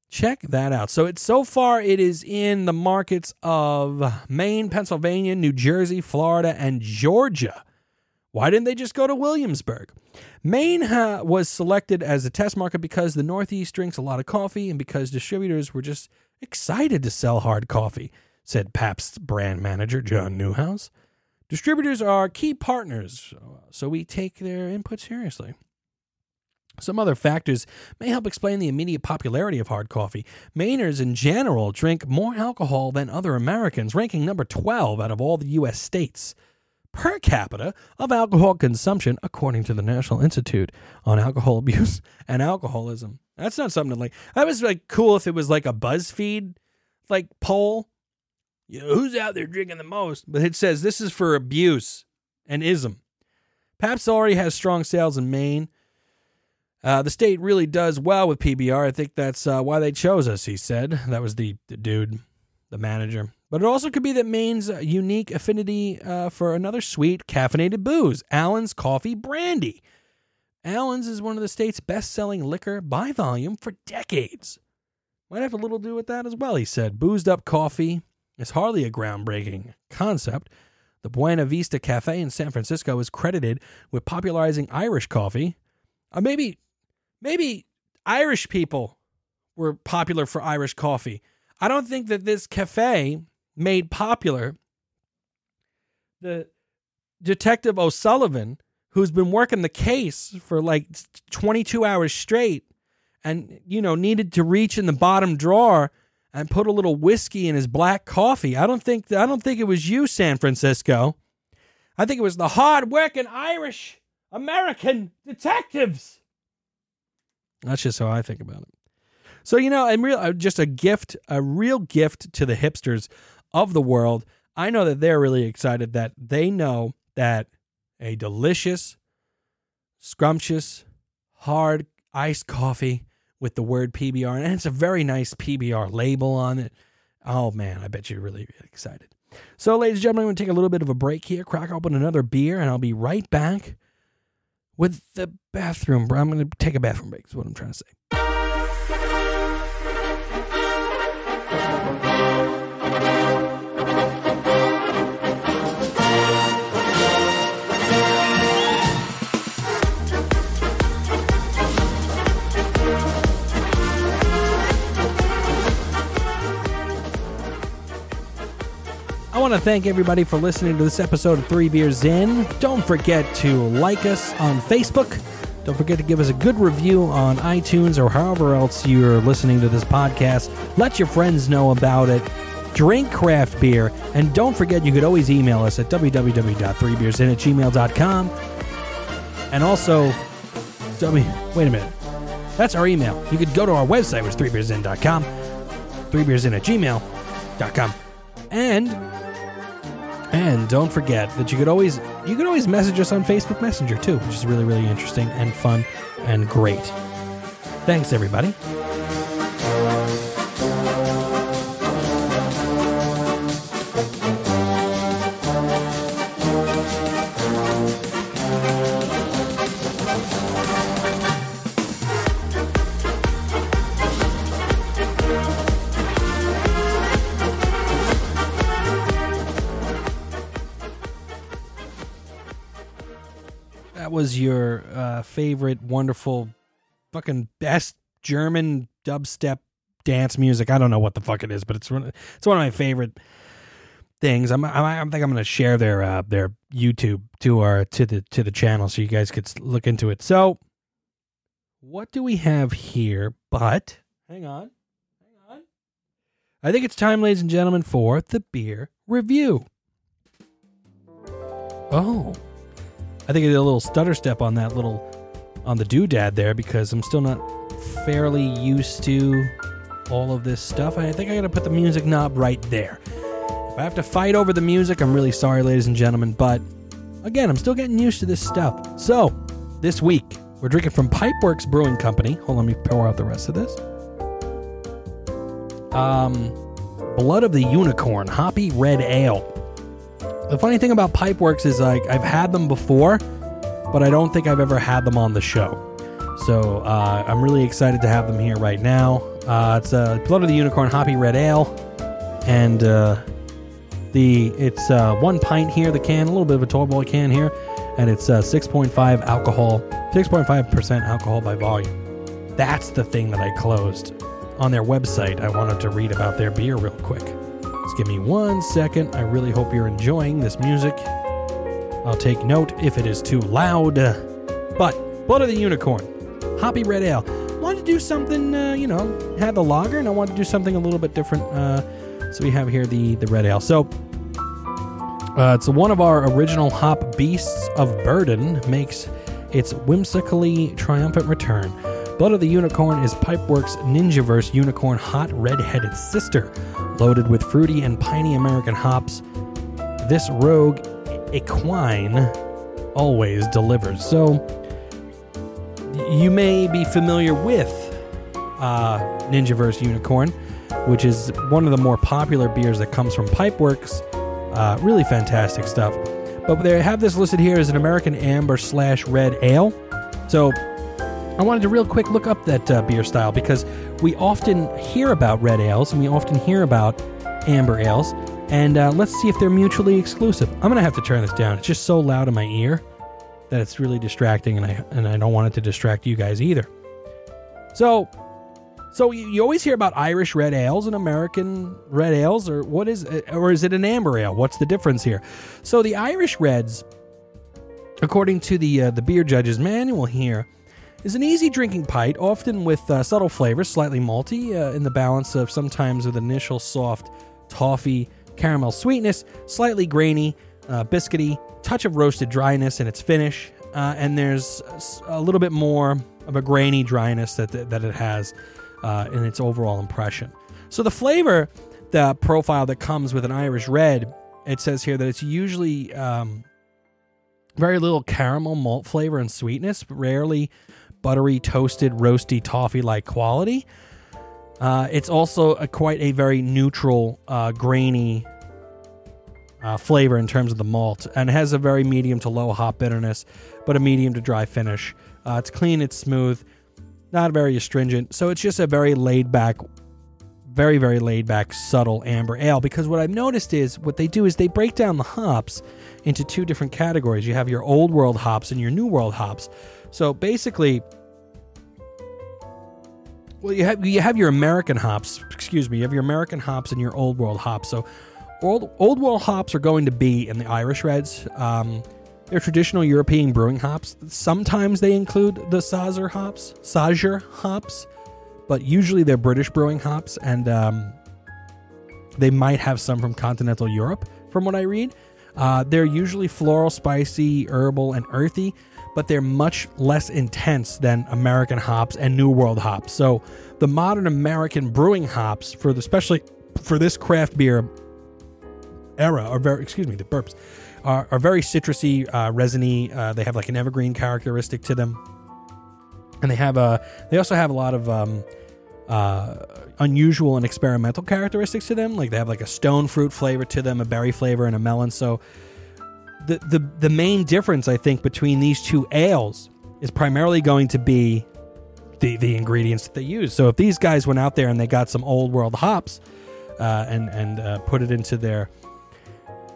[SPEAKER 1] Check that out. So it's so far it is in the markets of Maine, Pennsylvania, New Jersey, Florida, and Georgia. Why didn't they just go to Williamsburg? Maine was selected as a test market because the Northeast drinks a lot of coffee and because distributors were just excited to sell hard coffee, said Pabst's brand manager John Newhouse. Distributors are key partners, so we take their input seriously. Some other factors may help explain the immediate popularity of hard coffee. Mainers in general drink more alcohol than other Americans, ranking number 12 out of all the U.S. states. per capita of alcohol consumption, according to the National Institute on Alcohol Abuse (laughs) and Alcoholism. That's not something to like. That was like cool if it was like a BuzzFeed like poll. You know, who's out there drinking the most? But it says this is for abuse and ism. Pabst already has strong sales in Maine. Uh, the state really does well with PBR. I think that's uh, why they chose us, he said. That was the, the dude, the manager. But it also could be that Maine's unique affinity uh, for another sweet caffeinated booze, Allen's Coffee Brandy. Allen's is one of the state's best selling liquor by volume for decades. Might have a little to do with that as well, he said. Boozed up coffee is hardly a groundbreaking concept. The Buena Vista Cafe in San Francisco is credited with popularizing Irish coffee. Uh, maybe, maybe Irish people were popular for Irish coffee. I don't think that this cafe made popular the Detective O'Sullivan, who's been working the case for like 22 hours straight and, you know, needed to reach in the bottom drawer and put a little whiskey in his black coffee. I don't think I don't think it was you, San Francisco. I think it was the hard-working Irish American detectives. That's just how I think about it. So you know, I'm real uh, just a gift, a real gift to the hipsters of the world. I know that they're really excited that they know that a delicious, scrumptious, hard iced coffee with the word PBR, and it's a very nice PBR label on it. Oh man, I bet you're really, really excited. So, ladies and gentlemen, I'm going to take a little bit of a break here, crack open another beer, and I'll be right back with the bathroom. I'm going to take a bathroom break, is what I'm trying to say. I want to thank everybody for listening to this episode of Three Beers In. Don't forget to like us on Facebook. Don't forget to give us a good review on iTunes or however else you're listening to this podcast. Let your friends know about it. Drink craft beer. And don't forget, you could always email us at www.threebeersin at gmail.com. And also, w, wait a minute. That's our email. You could go to our website, which is threebeersin.com, threebeersin at gmail.com. And and don't forget that you could always you could always message us on Facebook Messenger too, which is really really interesting and fun and great. Thanks everybody. Was your uh, favorite wonderful fucking best German dubstep dance music. I don't know what the fuck it is, but it's one, it's one of my favorite things. I'm I, I think I'm going to share their uh, their YouTube to our to the to the channel so you guys could look into it. So, what do we have here? But hang on, hang on. I think it's time, ladies and gentlemen, for the beer review. Oh, I think I did a little stutter step on that little on the doodad there because I'm still not fairly used to all of this stuff. I think I got to put the music knob right there. If I have to fight over the music, I'm really sorry, ladies and gentlemen, but again, I'm still getting used to this stuff. So, this week, we're drinking from Pipeworks Brewing Company. Hold on, let me pour out the rest of this. Um, Blood of the Unicorn, Hoppy Red Ale. The funny thing about Pipeworks is like I've had them before, but I don't think I've ever had them on the show. So uh, I'm really excited to have them here right now. Uh, it's uh, Blood of the Unicorn Hoppy Red Ale, and uh, the it's uh, one pint here. The can, a little bit of a tall boy can here, and it's uh, 6.5 alcohol, 6.5 percent alcohol by volume. That's the thing that I closed on their website. I wanted to read about their beer real quick. Just give me one second. I really hope you're enjoying this music. I'll take note if it is too loud. But Blood of the Unicorn, Hoppy Red Ale. Wanted to do something, uh, you know, had the lager, and I wanted to do something a little bit different. Uh, so we have here the the red ale. So Uh, it's one of our original hop beasts of burden makes its whimsically triumphant return. Blood of the Unicorn is Pipeworks Ninjaverse Unicorn Hot Red-Headed Sister, loaded with fruity and piney American hops. This rogue equine always delivers. So you may be familiar with uh, Ninjaverse Unicorn, which is one of the more popular beers that comes from Pipeworks. Uh, really fantastic stuff. But they have this listed here as an American Amber slash Red Ale. So I wanted to real quick look up that uh, beer style because we often hear about red ales and we often hear about amber ales. And uh, let's see if they're mutually exclusive. I'm gonna have to turn this down. It's just so loud in my ear that it's really distracting, and I and I don't want it to distract you guys either. So, so you, you always hear about Irish red ales and American red ales, or what is, or is it an amber ale? What's the difference here? So the Irish reds, according to the uh, the beer judges manual here, is an easy drinking pint, often with uh, subtle flavors, slightly malty uh, in the balance of sometimes with initial soft toffee caramel sweetness, slightly grainy, uh, biscuity, touch of roasted dryness in its finish, uh, and there's a little bit more of a grainy dryness that that it has uh, in its overall impression. So the flavor, the profile that comes with an Irish red, it says here that it's usually um, very little caramel malt flavor and sweetness, rarely buttery, toasted, roasty, toffee like quality. Uh, it's also a, quite a very neutral, uh, grainy uh, flavor in terms of the malt, and has a very medium to low hop bitterness, but a medium to dry finish. Uh, it's clean, it's smooth, not very astringent, so it's just a very laid back, very very laid back, subtle amber ale. Because what I've noticed is what they do is they break down the hops into two different categories. You have your old world hops and your new world hops. So basically, well, you have you have your American hops. Excuse me, you have your American hops and your old world hops. So, old old world hops are going to be in the Irish reds. Um, they're traditional European brewing hops. Sometimes they include the Sazer hops, Sazer hops, but usually they're British brewing hops, and um, they might have some from continental Europe, from what I read. Uh, they're usually floral, spicy, herbal, and earthy but they're much less intense than American hops and New World hops. So the modern American brewing hops for the, especially for this craft beer era are very excuse me the burps are, are very citrusy, uh, resiny. Uh, they have like an evergreen characteristic to them, and they have a they also have a lot of um, uh, unusual and experimental characteristics to them. Like they have like a stone fruit flavor to them, a berry flavor, and a melon. So the, the the main difference I think between these two ales is primarily going to be the the ingredients that they use. So if these guys went out there and they got some old world hops uh, and and uh, put it into their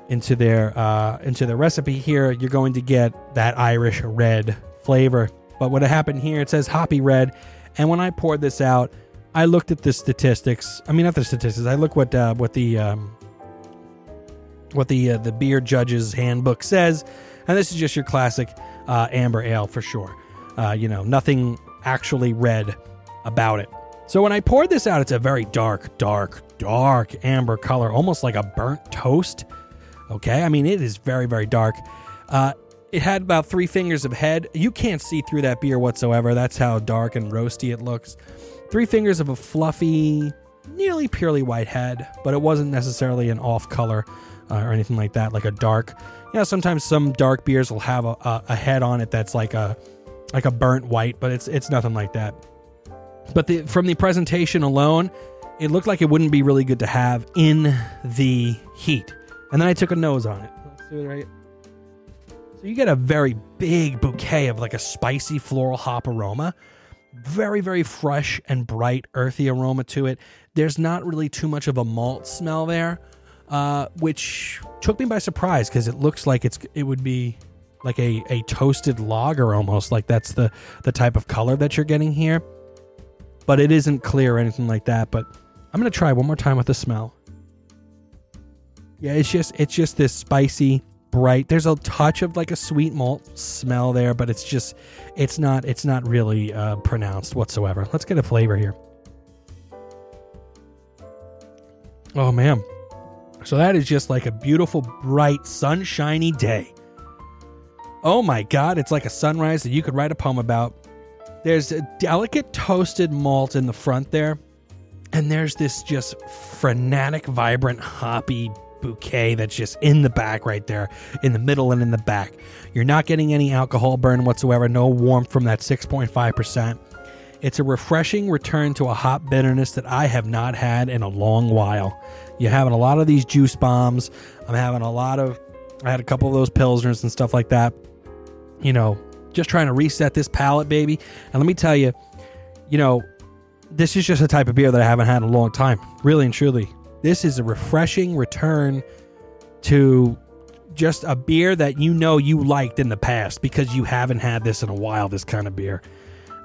[SPEAKER 1] into their uh, into their recipe here, you're going to get that Irish red flavor. But what happened here, it says hoppy red, and when I poured this out, I looked at the statistics. I mean, not the statistics. I look what uh, what the um, what the uh, the beer judges handbook says, and this is just your classic uh, amber ale for sure. Uh, you know, nothing actually red about it. So when I poured this out, it's a very dark, dark, dark amber color, almost like a burnt toast. Okay, I mean it is very, very dark. Uh, it had about three fingers of head. You can't see through that beer whatsoever. That's how dark and roasty it looks. Three fingers of a fluffy, nearly purely white head, but it wasn't necessarily an off color uh, or anything like that, like a dark. You know, sometimes some dark beers will have a, a, a, head on it that's like a like a burnt white, but it's it's nothing like that. But the, from the presentation alone, it looked like it wouldn't be really good to have in the heat. And then I took a nose on it. Let's right. So you get a very big bouquet of like a spicy floral hop aroma. Very, very fresh and bright, earthy aroma to it. There's not really too much of a malt smell there uh, which took me by surprise because it looks like it's it would be like a, a toasted lager almost like that's the the type of color that you're getting here. But it isn't clear or anything like that but i'm gonna try one more time with the smell. Yeah it's just it's just this spicy bright there's a touch of like a sweet malt smell there but it's just it's not it's not really uh, pronounced whatsoever. Let's get a flavor here. Oh man So that is just like a beautiful, bright, sunshiny day. Oh my God, it's like a sunrise that you could write a poem about. There's a delicate toasted malt in the front there, and there's this just frenetic, vibrant, hoppy bouquet that's just in the back right there, in the middle and in the back. You're not getting any alcohol burn whatsoever, no warmth from that 6.5%. It's a refreshing return to a hop bitterness that I have not had in a long while. You're having a lot of these juice bombs. I'm having a lot of, I had a couple of those pilsners and stuff like that. You know, just trying to reset this palate, baby. And let me tell you, you know, this is just a type of beer that I haven't had in a long time, really and truly. This is a refreshing return to just a beer that you know you liked in the past because you haven't had this in a while, this kind of beer.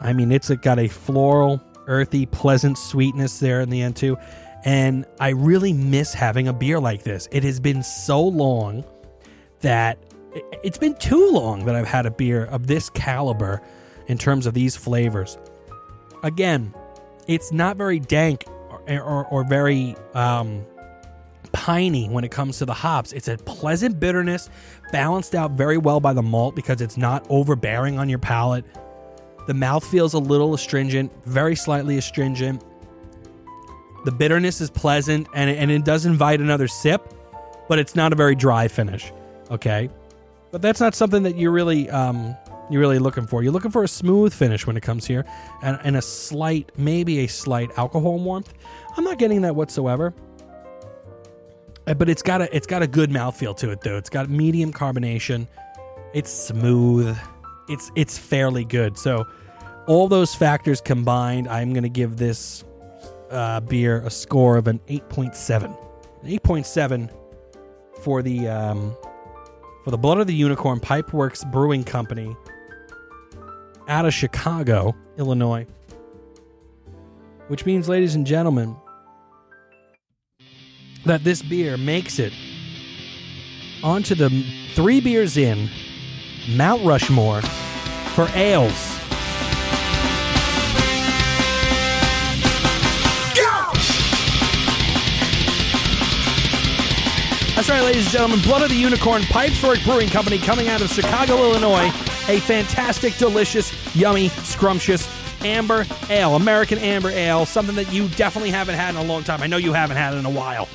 [SPEAKER 1] I mean, it's got a floral, earthy, pleasant sweetness there in the end, too. And I really miss having a beer like this. It has been so long that it's been too long that I've had a beer of this caliber in terms of these flavors. Again, it's not very dank or, or, or very um, piney when it comes to the hops. It's a pleasant bitterness, balanced out very well by the malt because it's not overbearing on your palate. The mouth feels a little astringent, very slightly astringent. The bitterness is pleasant and and it does invite another sip, but it's not a very dry finish. Okay, but that's not something that you're really um, you're really looking for. You're looking for a smooth finish when it comes here, and, and a slight, maybe a slight alcohol warmth. I'm not getting that whatsoever. Uh, but it's got a it's got a good mouthfeel to it though. It's got medium carbonation. It's smooth. It's it's fairly good. So all those factors combined, I'm going to give this uh, beer a score of an 8.7. An 8.7 for the um, for the Blood of the Unicorn Pipeworks Brewing Company out of Chicago, Illinois. Which means, ladies and gentlemen, that this beer makes it onto the three beers in Mount Rushmore for ales. That's right, ladies and gentlemen. Blood of the Unicorn Pipeswork Brewing Company coming out of Chicago, Illinois. A fantastic, delicious, yummy, scrumptious amber ale, American amber ale, something that you definitely haven't had in a long time. I know you haven't had it in a while.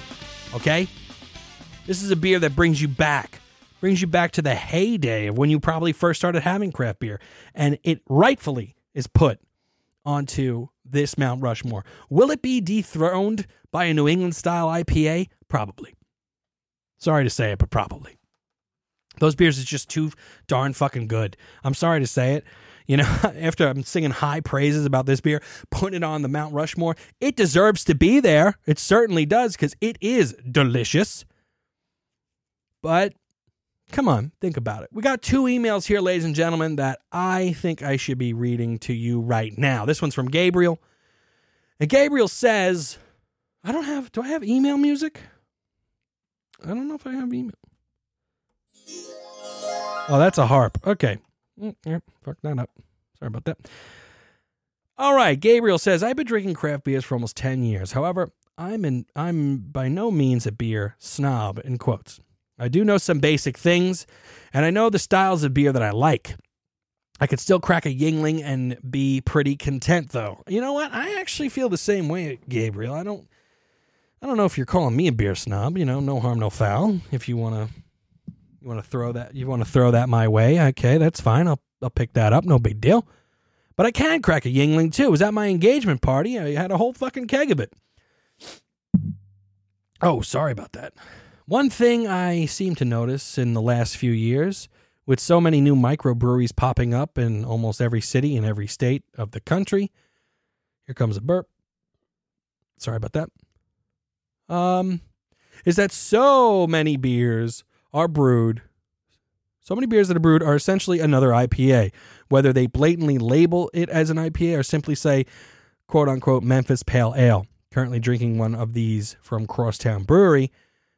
[SPEAKER 1] Okay? This is a beer that brings you back. Brings you back to the heyday of when you probably first started having craft beer. And it rightfully is put onto this Mount Rushmore. Will it be dethroned by a New England style IPA? Probably. Sorry to say it, but probably. Those beers is just too darn fucking good. I'm sorry to say it. You know, (laughs) after I'm singing high praises about this beer, (laughs) putting it on the Mount Rushmore, it deserves to be there. It certainly does because it is delicious. But come on, think about it. We got two emails here, ladies and gentlemen, that I think I should be reading to you right now. This one's from Gabriel. And Gabriel says, I don't have, do I have email music? I don't know if I have email. Oh, that's a harp. Okay. Mm, yeah, fuck that up. Sorry about that. All right, Gabriel says I've been drinking craft beers for almost ten years. However, I'm in I'm by no means a beer snob in quotes. I do know some basic things, and I know the styles of beer that I like. I could still crack a Yuengling and be pretty content, though. You know what? I actually feel the same way, Gabriel. I don't. I don't know if you're calling me a beer snob. You know, no harm, no foul. If you want to you want to throw that? You want to throw that my way? Okay, that's fine. I'll I'll pick that up. No big deal. But I can crack a Yuengling too. It was at my engagement party. I had a whole fucking keg of it. Oh, sorry about that. One thing I seem to notice in the last few years, with so many new microbreweries popping up in almost every city and every state of the country, here comes a burp. Sorry about that. Um, is that so many beers are brewed. So many beers that are brewed are essentially another IPA, whether they blatantly label it as an IPA or simply say, quote unquote, Memphis Pale Ale. Currently drinking one of these from Crosstown Brewery.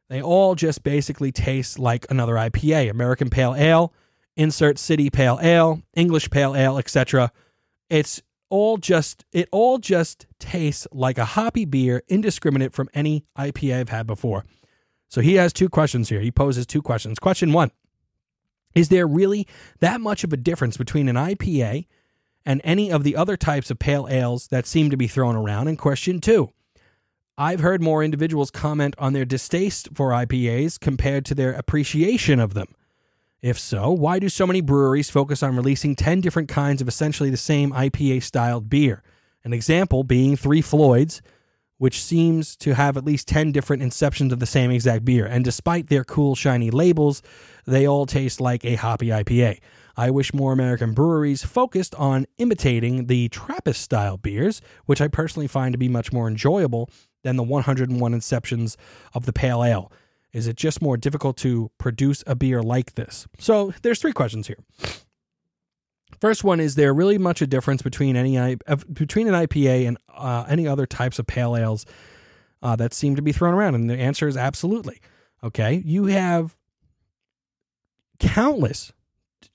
[SPEAKER 1] They all just basically taste like another IPA American Pale Ale, insert City Pale Ale, English Pale Ale, etc. It's all just it all just tastes like a hoppy beer indiscriminate from any IPA I've had before. So he has two questions here. He poses two questions. Question one Is there really that much of a difference between an IPA and any of the other types of pale ales that seem to be thrown around? And question two I've heard more individuals comment on their distaste for IPAs compared to their appreciation of them. If so, why do so many breweries focus on releasing 10 different kinds of essentially the same IPA styled beer? An example being Three Floyds, which seems to have at least 10 different inceptions of the same exact beer. And despite their cool, shiny labels, they all taste like a hoppy IPA. I wish more American breweries focused on imitating the Trappist style beers, which I personally find to be much more enjoyable than the 101 inceptions of the Pale Ale. Is it just more difficult to produce a beer like this? So there's three questions here. First one is there really much a difference between any between an IPA and uh, any other types of pale ales uh, that seem to be thrown around? And the answer is absolutely. Okay, you have countless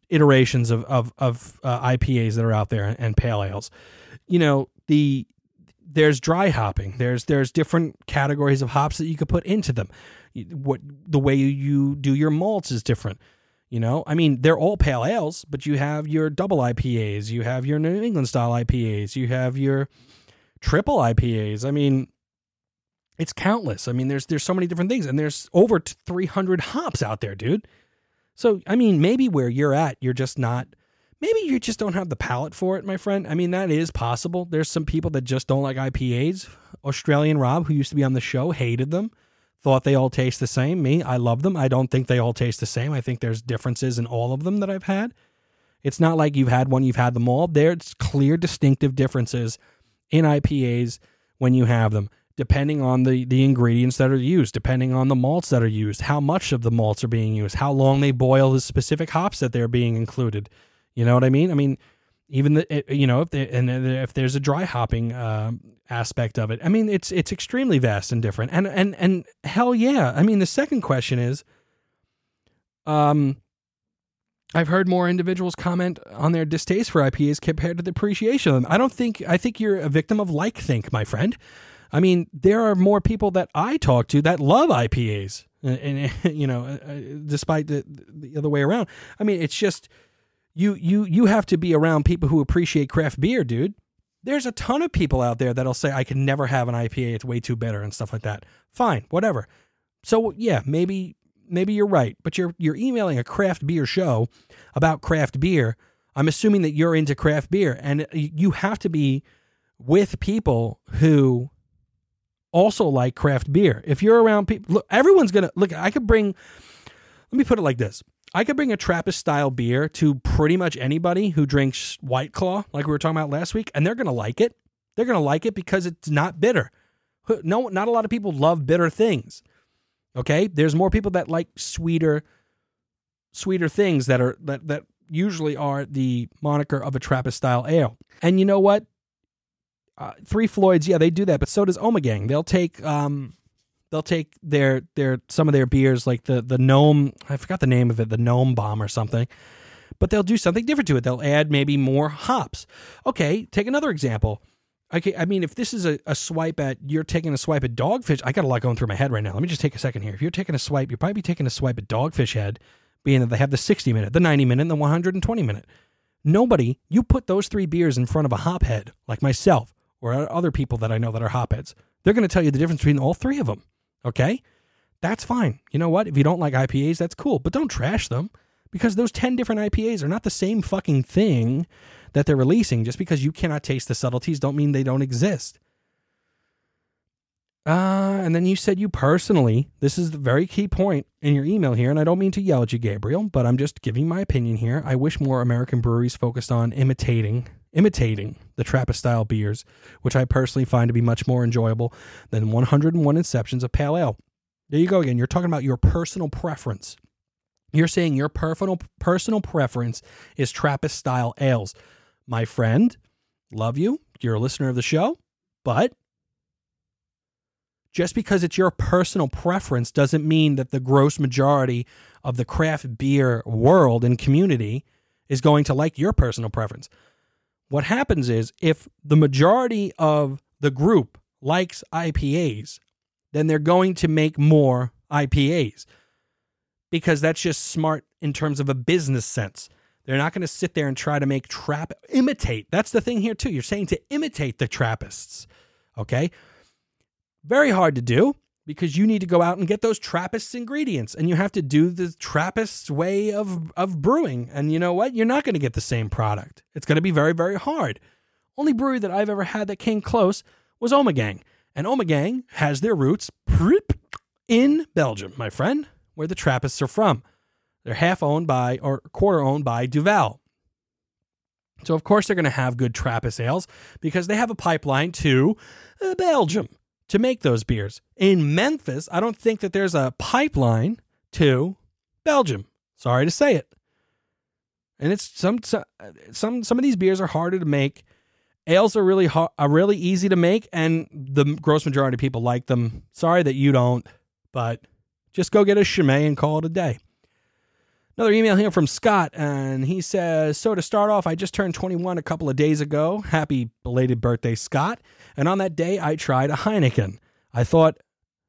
[SPEAKER 1] iterations of of, of uh, IPAs that are out there and pale ales. You know the there's dry hopping. There's there's different categories of hops that you could put into them. What the way you do your malts is different. You know, I mean, they're all pale ales, but you have your double IPAs, you have your New England style IPAs, you have your triple IPAs. I mean, it's countless. I mean, there's there's so many different things, and there's over 300 hops out there, dude. So, I mean, maybe where you're at, you're just not. Maybe you just don't have the palate for it, my friend. I mean, that is possible. There's some people that just don't like IPAs. Australian Rob, who used to be on the show, hated them thought they all taste the same. Me, I love them. I don't think they all taste the same. I think there's differences in all of them that I've had. It's not like you've had one, you've had them all. There's clear, distinctive differences in IPAs when you have them, depending on the, the ingredients that are used, depending on the malts that are used, how much of the malts are being used, how long they boil the specific hops that they're being included. You know what I mean? I mean, even the you know if they, and if there's a dry hopping uh, aspect of it, I mean it's it's extremely vast and different. And and and hell yeah, I mean the second question is, um, I've heard more individuals comment on their distaste for IPAs compared to the appreciation of them. I don't think I think you're a victim of like think, my friend. I mean, there are more people that I talk to that love IPAs, and, and (laughs) you know, uh, despite the the other way around. I mean, it's just you you you have to be around people who appreciate craft beer, dude. There's a ton of people out there that'll say I can never have an IPA, it's way too bitter and stuff like that. Fine, whatever. So yeah, maybe maybe you're right, but you're you're emailing a craft beer show about craft beer. I'm assuming that you're into craft beer and you have to be with people who also like craft beer. If you're around people, look, everyone's to look I could bring let me put it like this. I could bring a Trappist style beer to pretty much anybody who drinks White Claw, like we were talking about last week, and they're going to like it. They're going to like it because it's not bitter. No, not a lot of people love bitter things. Okay, there's more people that like sweeter, sweeter things that are that that usually are the moniker of a Trappist style ale. And you know what? Uh, Three Floyds, yeah, they do that, but so does Ommegang. They'll take um, they'll take their their some of their beers like the the gnome I forgot the name of it the gnome bomb or something. But they'll do something different to it. They'll add maybe more hops. Okay take another example. Okay I mean if this is a, a swipe at you're taking a swipe at dogfish I got a lot going through my head right now. Let me just take a second here. If you're taking a swipe you're probably taking a swipe at dogfish head being that they have the 60 minute the 90 minute and the 120 minute. Nobody you put those three beers in front of a hophead like myself or other people that I know that are hopheads they're going to tell you the difference between all three of them Okay? That's fine. You know what? If you don't like IPAs, that's cool, but don't trash them because those 10 different IPAs are not the same fucking thing that they're releasing. Just because you cannot taste the subtleties don't mean they don't exist. Uh, and then you said you personally, this is the very key point in your email here, and I don't mean to yell at you, Gabriel, but I'm just giving my opinion here. I wish more American breweries focused on imitating imitating the Trappist style beers, which I personally find to be much more enjoyable than 101 Inceptions of Pale Ale. There you go again. You're talking about your personal preference. You're saying your personal personal preference is Trappist style ales. My friend, love you. You're a listener of the show, but just because it's your personal preference doesn't mean that the gross majority of the craft beer world and community is going to like your personal preference. What happens is if the majority of the group likes IPAs, then they're going to make more IPAs because that's just smart in terms of a business sense. They're not going to sit there and try to make trap imitate. That's the thing here too. You're saying to imitate the Trappists. Okay? Very hard to do because you need to go out and get those Trappist ingredients and you have to do the Trappist way of of brewing. And you know what? You're not going to get the same product. It's going to be very very hard. Only brewery that I've ever had that came close was Ommegang. And Ommegang has their roots in Belgium, my friend, where the Trappists are from. They're half owned by or quarter owned by Duvel. So of course they're going to have good Trappist ales because they have a pipeline to uh, Belgium to make those beers. In Memphis, I don't think that there's a pipeline to Belgium. Sorry to say it. And it's some some some of these beers are harder to make. Ales are really hard, are really easy to make, and the gross majority of people like them. Sorry that you don't, but just go get a Chimay and call it a day. Another email here from Scott, and he says So, to start off, I just turned 21 a couple of days ago. Happy belated birthday, Scott. And on that day, I tried a Heineken. I thought,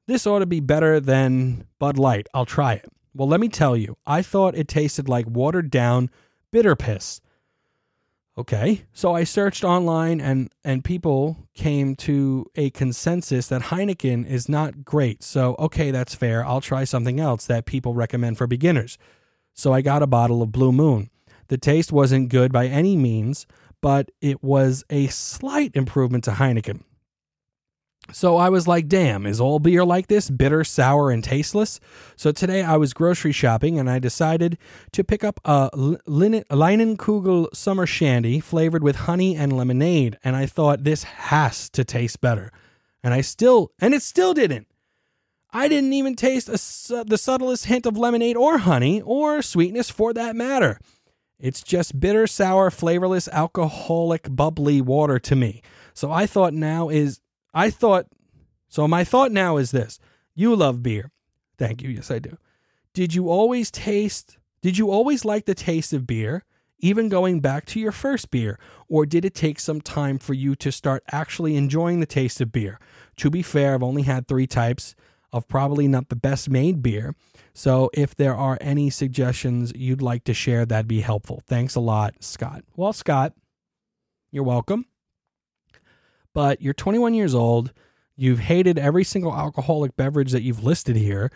[SPEAKER 1] this ought to be better than Bud Light. I'll try it. Well, let me tell you, I thought it tasted like watered down bitter piss. Okay, so I searched online and and people came to a consensus that Heineken is not great. So, okay, that's fair. I'll try something else that people recommend for beginners so I got a bottle of Blue Moon. The taste wasn't good by any means, but it was a slight improvement to Heineken. So I was like, damn, is all beer like this? Bitter, sour, and tasteless? So today I was grocery shopping and I decided to pick up a Leinenkugel Summer Shandy flavored with honey and lemonade. And I thought this has to taste better. And I still, and it still didn't. I didn't even taste a, the subtlest hint of lemonade or honey or sweetness for that matter. It's just bitter, sour, flavorless, alcoholic, bubbly water to me. So I thought now is, I thought, so my thought now is this. You love beer. Thank you. Yes, I do. Did you always taste, did you always like the taste of beer, even going back to your first beer? Or did it take some time for you to start actually enjoying the taste of beer? To be fair, I've only had three types of probably not the best made beer. So if there are any suggestions you'd like to share, that'd be helpful. Thanks a lot, Scott. Well, Scott, you're welcome. But you're 21 years old. You've hated every single alcoholic beverage that you've listed here.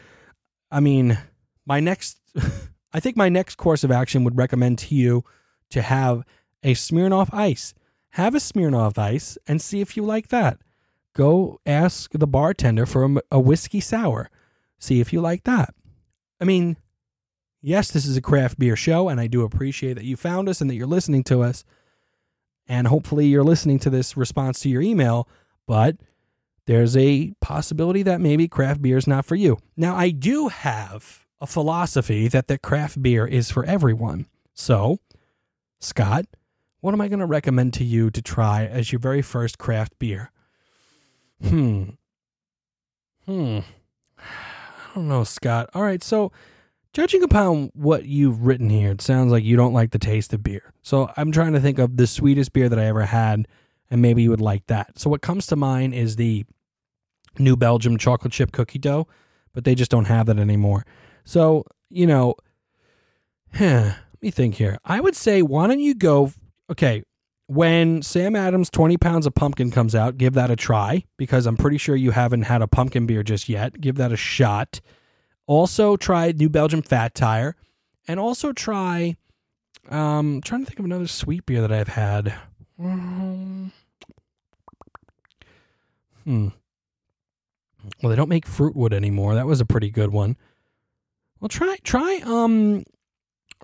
[SPEAKER 1] I mean, my next, (laughs) I think my next course of action would recommend to you to have a Smirnoff Ice. Have a Smirnoff Ice and see if you like that go ask the bartender for a, whiskey sour. See if you like that. I mean, yes, this is a craft beer show, and I do appreciate that you found us and that you're listening to us. And hopefully, you're listening to this response to your email, but there's a possibility that maybe craft beer is not for you. Now, I do have a philosophy that the craft beer is for everyone. So, Scott, what am I going to recommend to you to try as your very first craft beer? Hmm. Hmm. I don't know, Scott. All right, so judging upon what you've written here, it sounds like you don't like the taste of beer. So I'm trying to think of the sweetest beer that I ever had, and maybe you would like that. So what comes to mind is the New Belgium chocolate chip cookie dough, but they just don't have that anymore. So, you know, huh, (sighs) let me think here. I would say, why don't you go? Okay, when Sam Adams 20 pounds of pumpkin comes out, give that a try because I'm pretty sure you haven't had a pumpkin beer just yet. Give that a shot. Also try New Belgium Fat Tire and also try um I'm trying to think of another sweet beer that I've had. Hmm. Well, they don't make Fruitwood anymore. That was a pretty good one. Well, try try um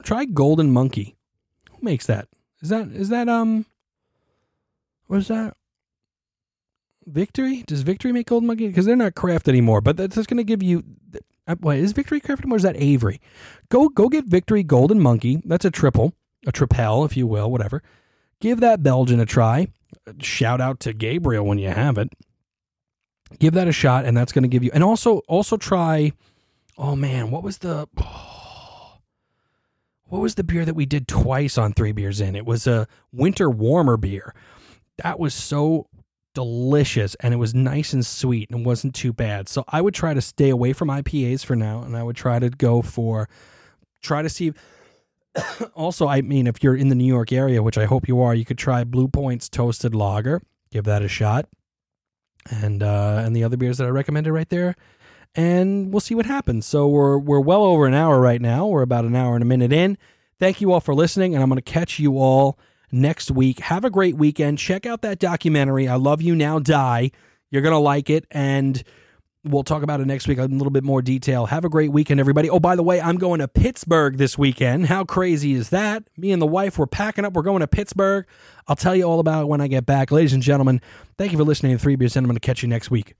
[SPEAKER 1] try Golden Monkey. Who makes that? Is that is that um was that? Victory? Does Victory make Golden Monkey? Because they're not craft anymore. But that's just going to give you. Uh, what is Victory craft anymore? Is that Avery? Go go get Victory Golden Monkey. That's a triple, a tripel, if you will, whatever. Give that Belgian a try. Shout out to Gabriel when you have it. Give that a shot, and that's going to give you. And also also try. Oh man, what was the? What was the beer that we did twice on three beers in? It was a winter warmer beer that was so delicious and it was nice and sweet and wasn't too bad. So I would try to stay away from IPAs for now and I would try to go for try to see (coughs) also I mean if you're in the New York area, which I hope you are, you could try Blue Point's toasted lager. Give that a shot. And uh and the other beers that I recommended right there. And we'll see what happens. So we're we're well over an hour right now. We're about an hour and a minute in. Thank you all for listening and I'm going to catch you all next week. Have a great weekend. Check out that documentary, I Love You Now Die. You're going to like it. And we'll talk about it next week in a little bit more detail. Have a great weekend, everybody. Oh, by the way, I'm going to Pittsburgh this weekend. How crazy is that? Me and the wife, we're packing up. We're going to Pittsburgh. I'll tell you all about it when I get back. Ladies and gentlemen, thank you for listening to Three Beers, and I'm going to catch you next week.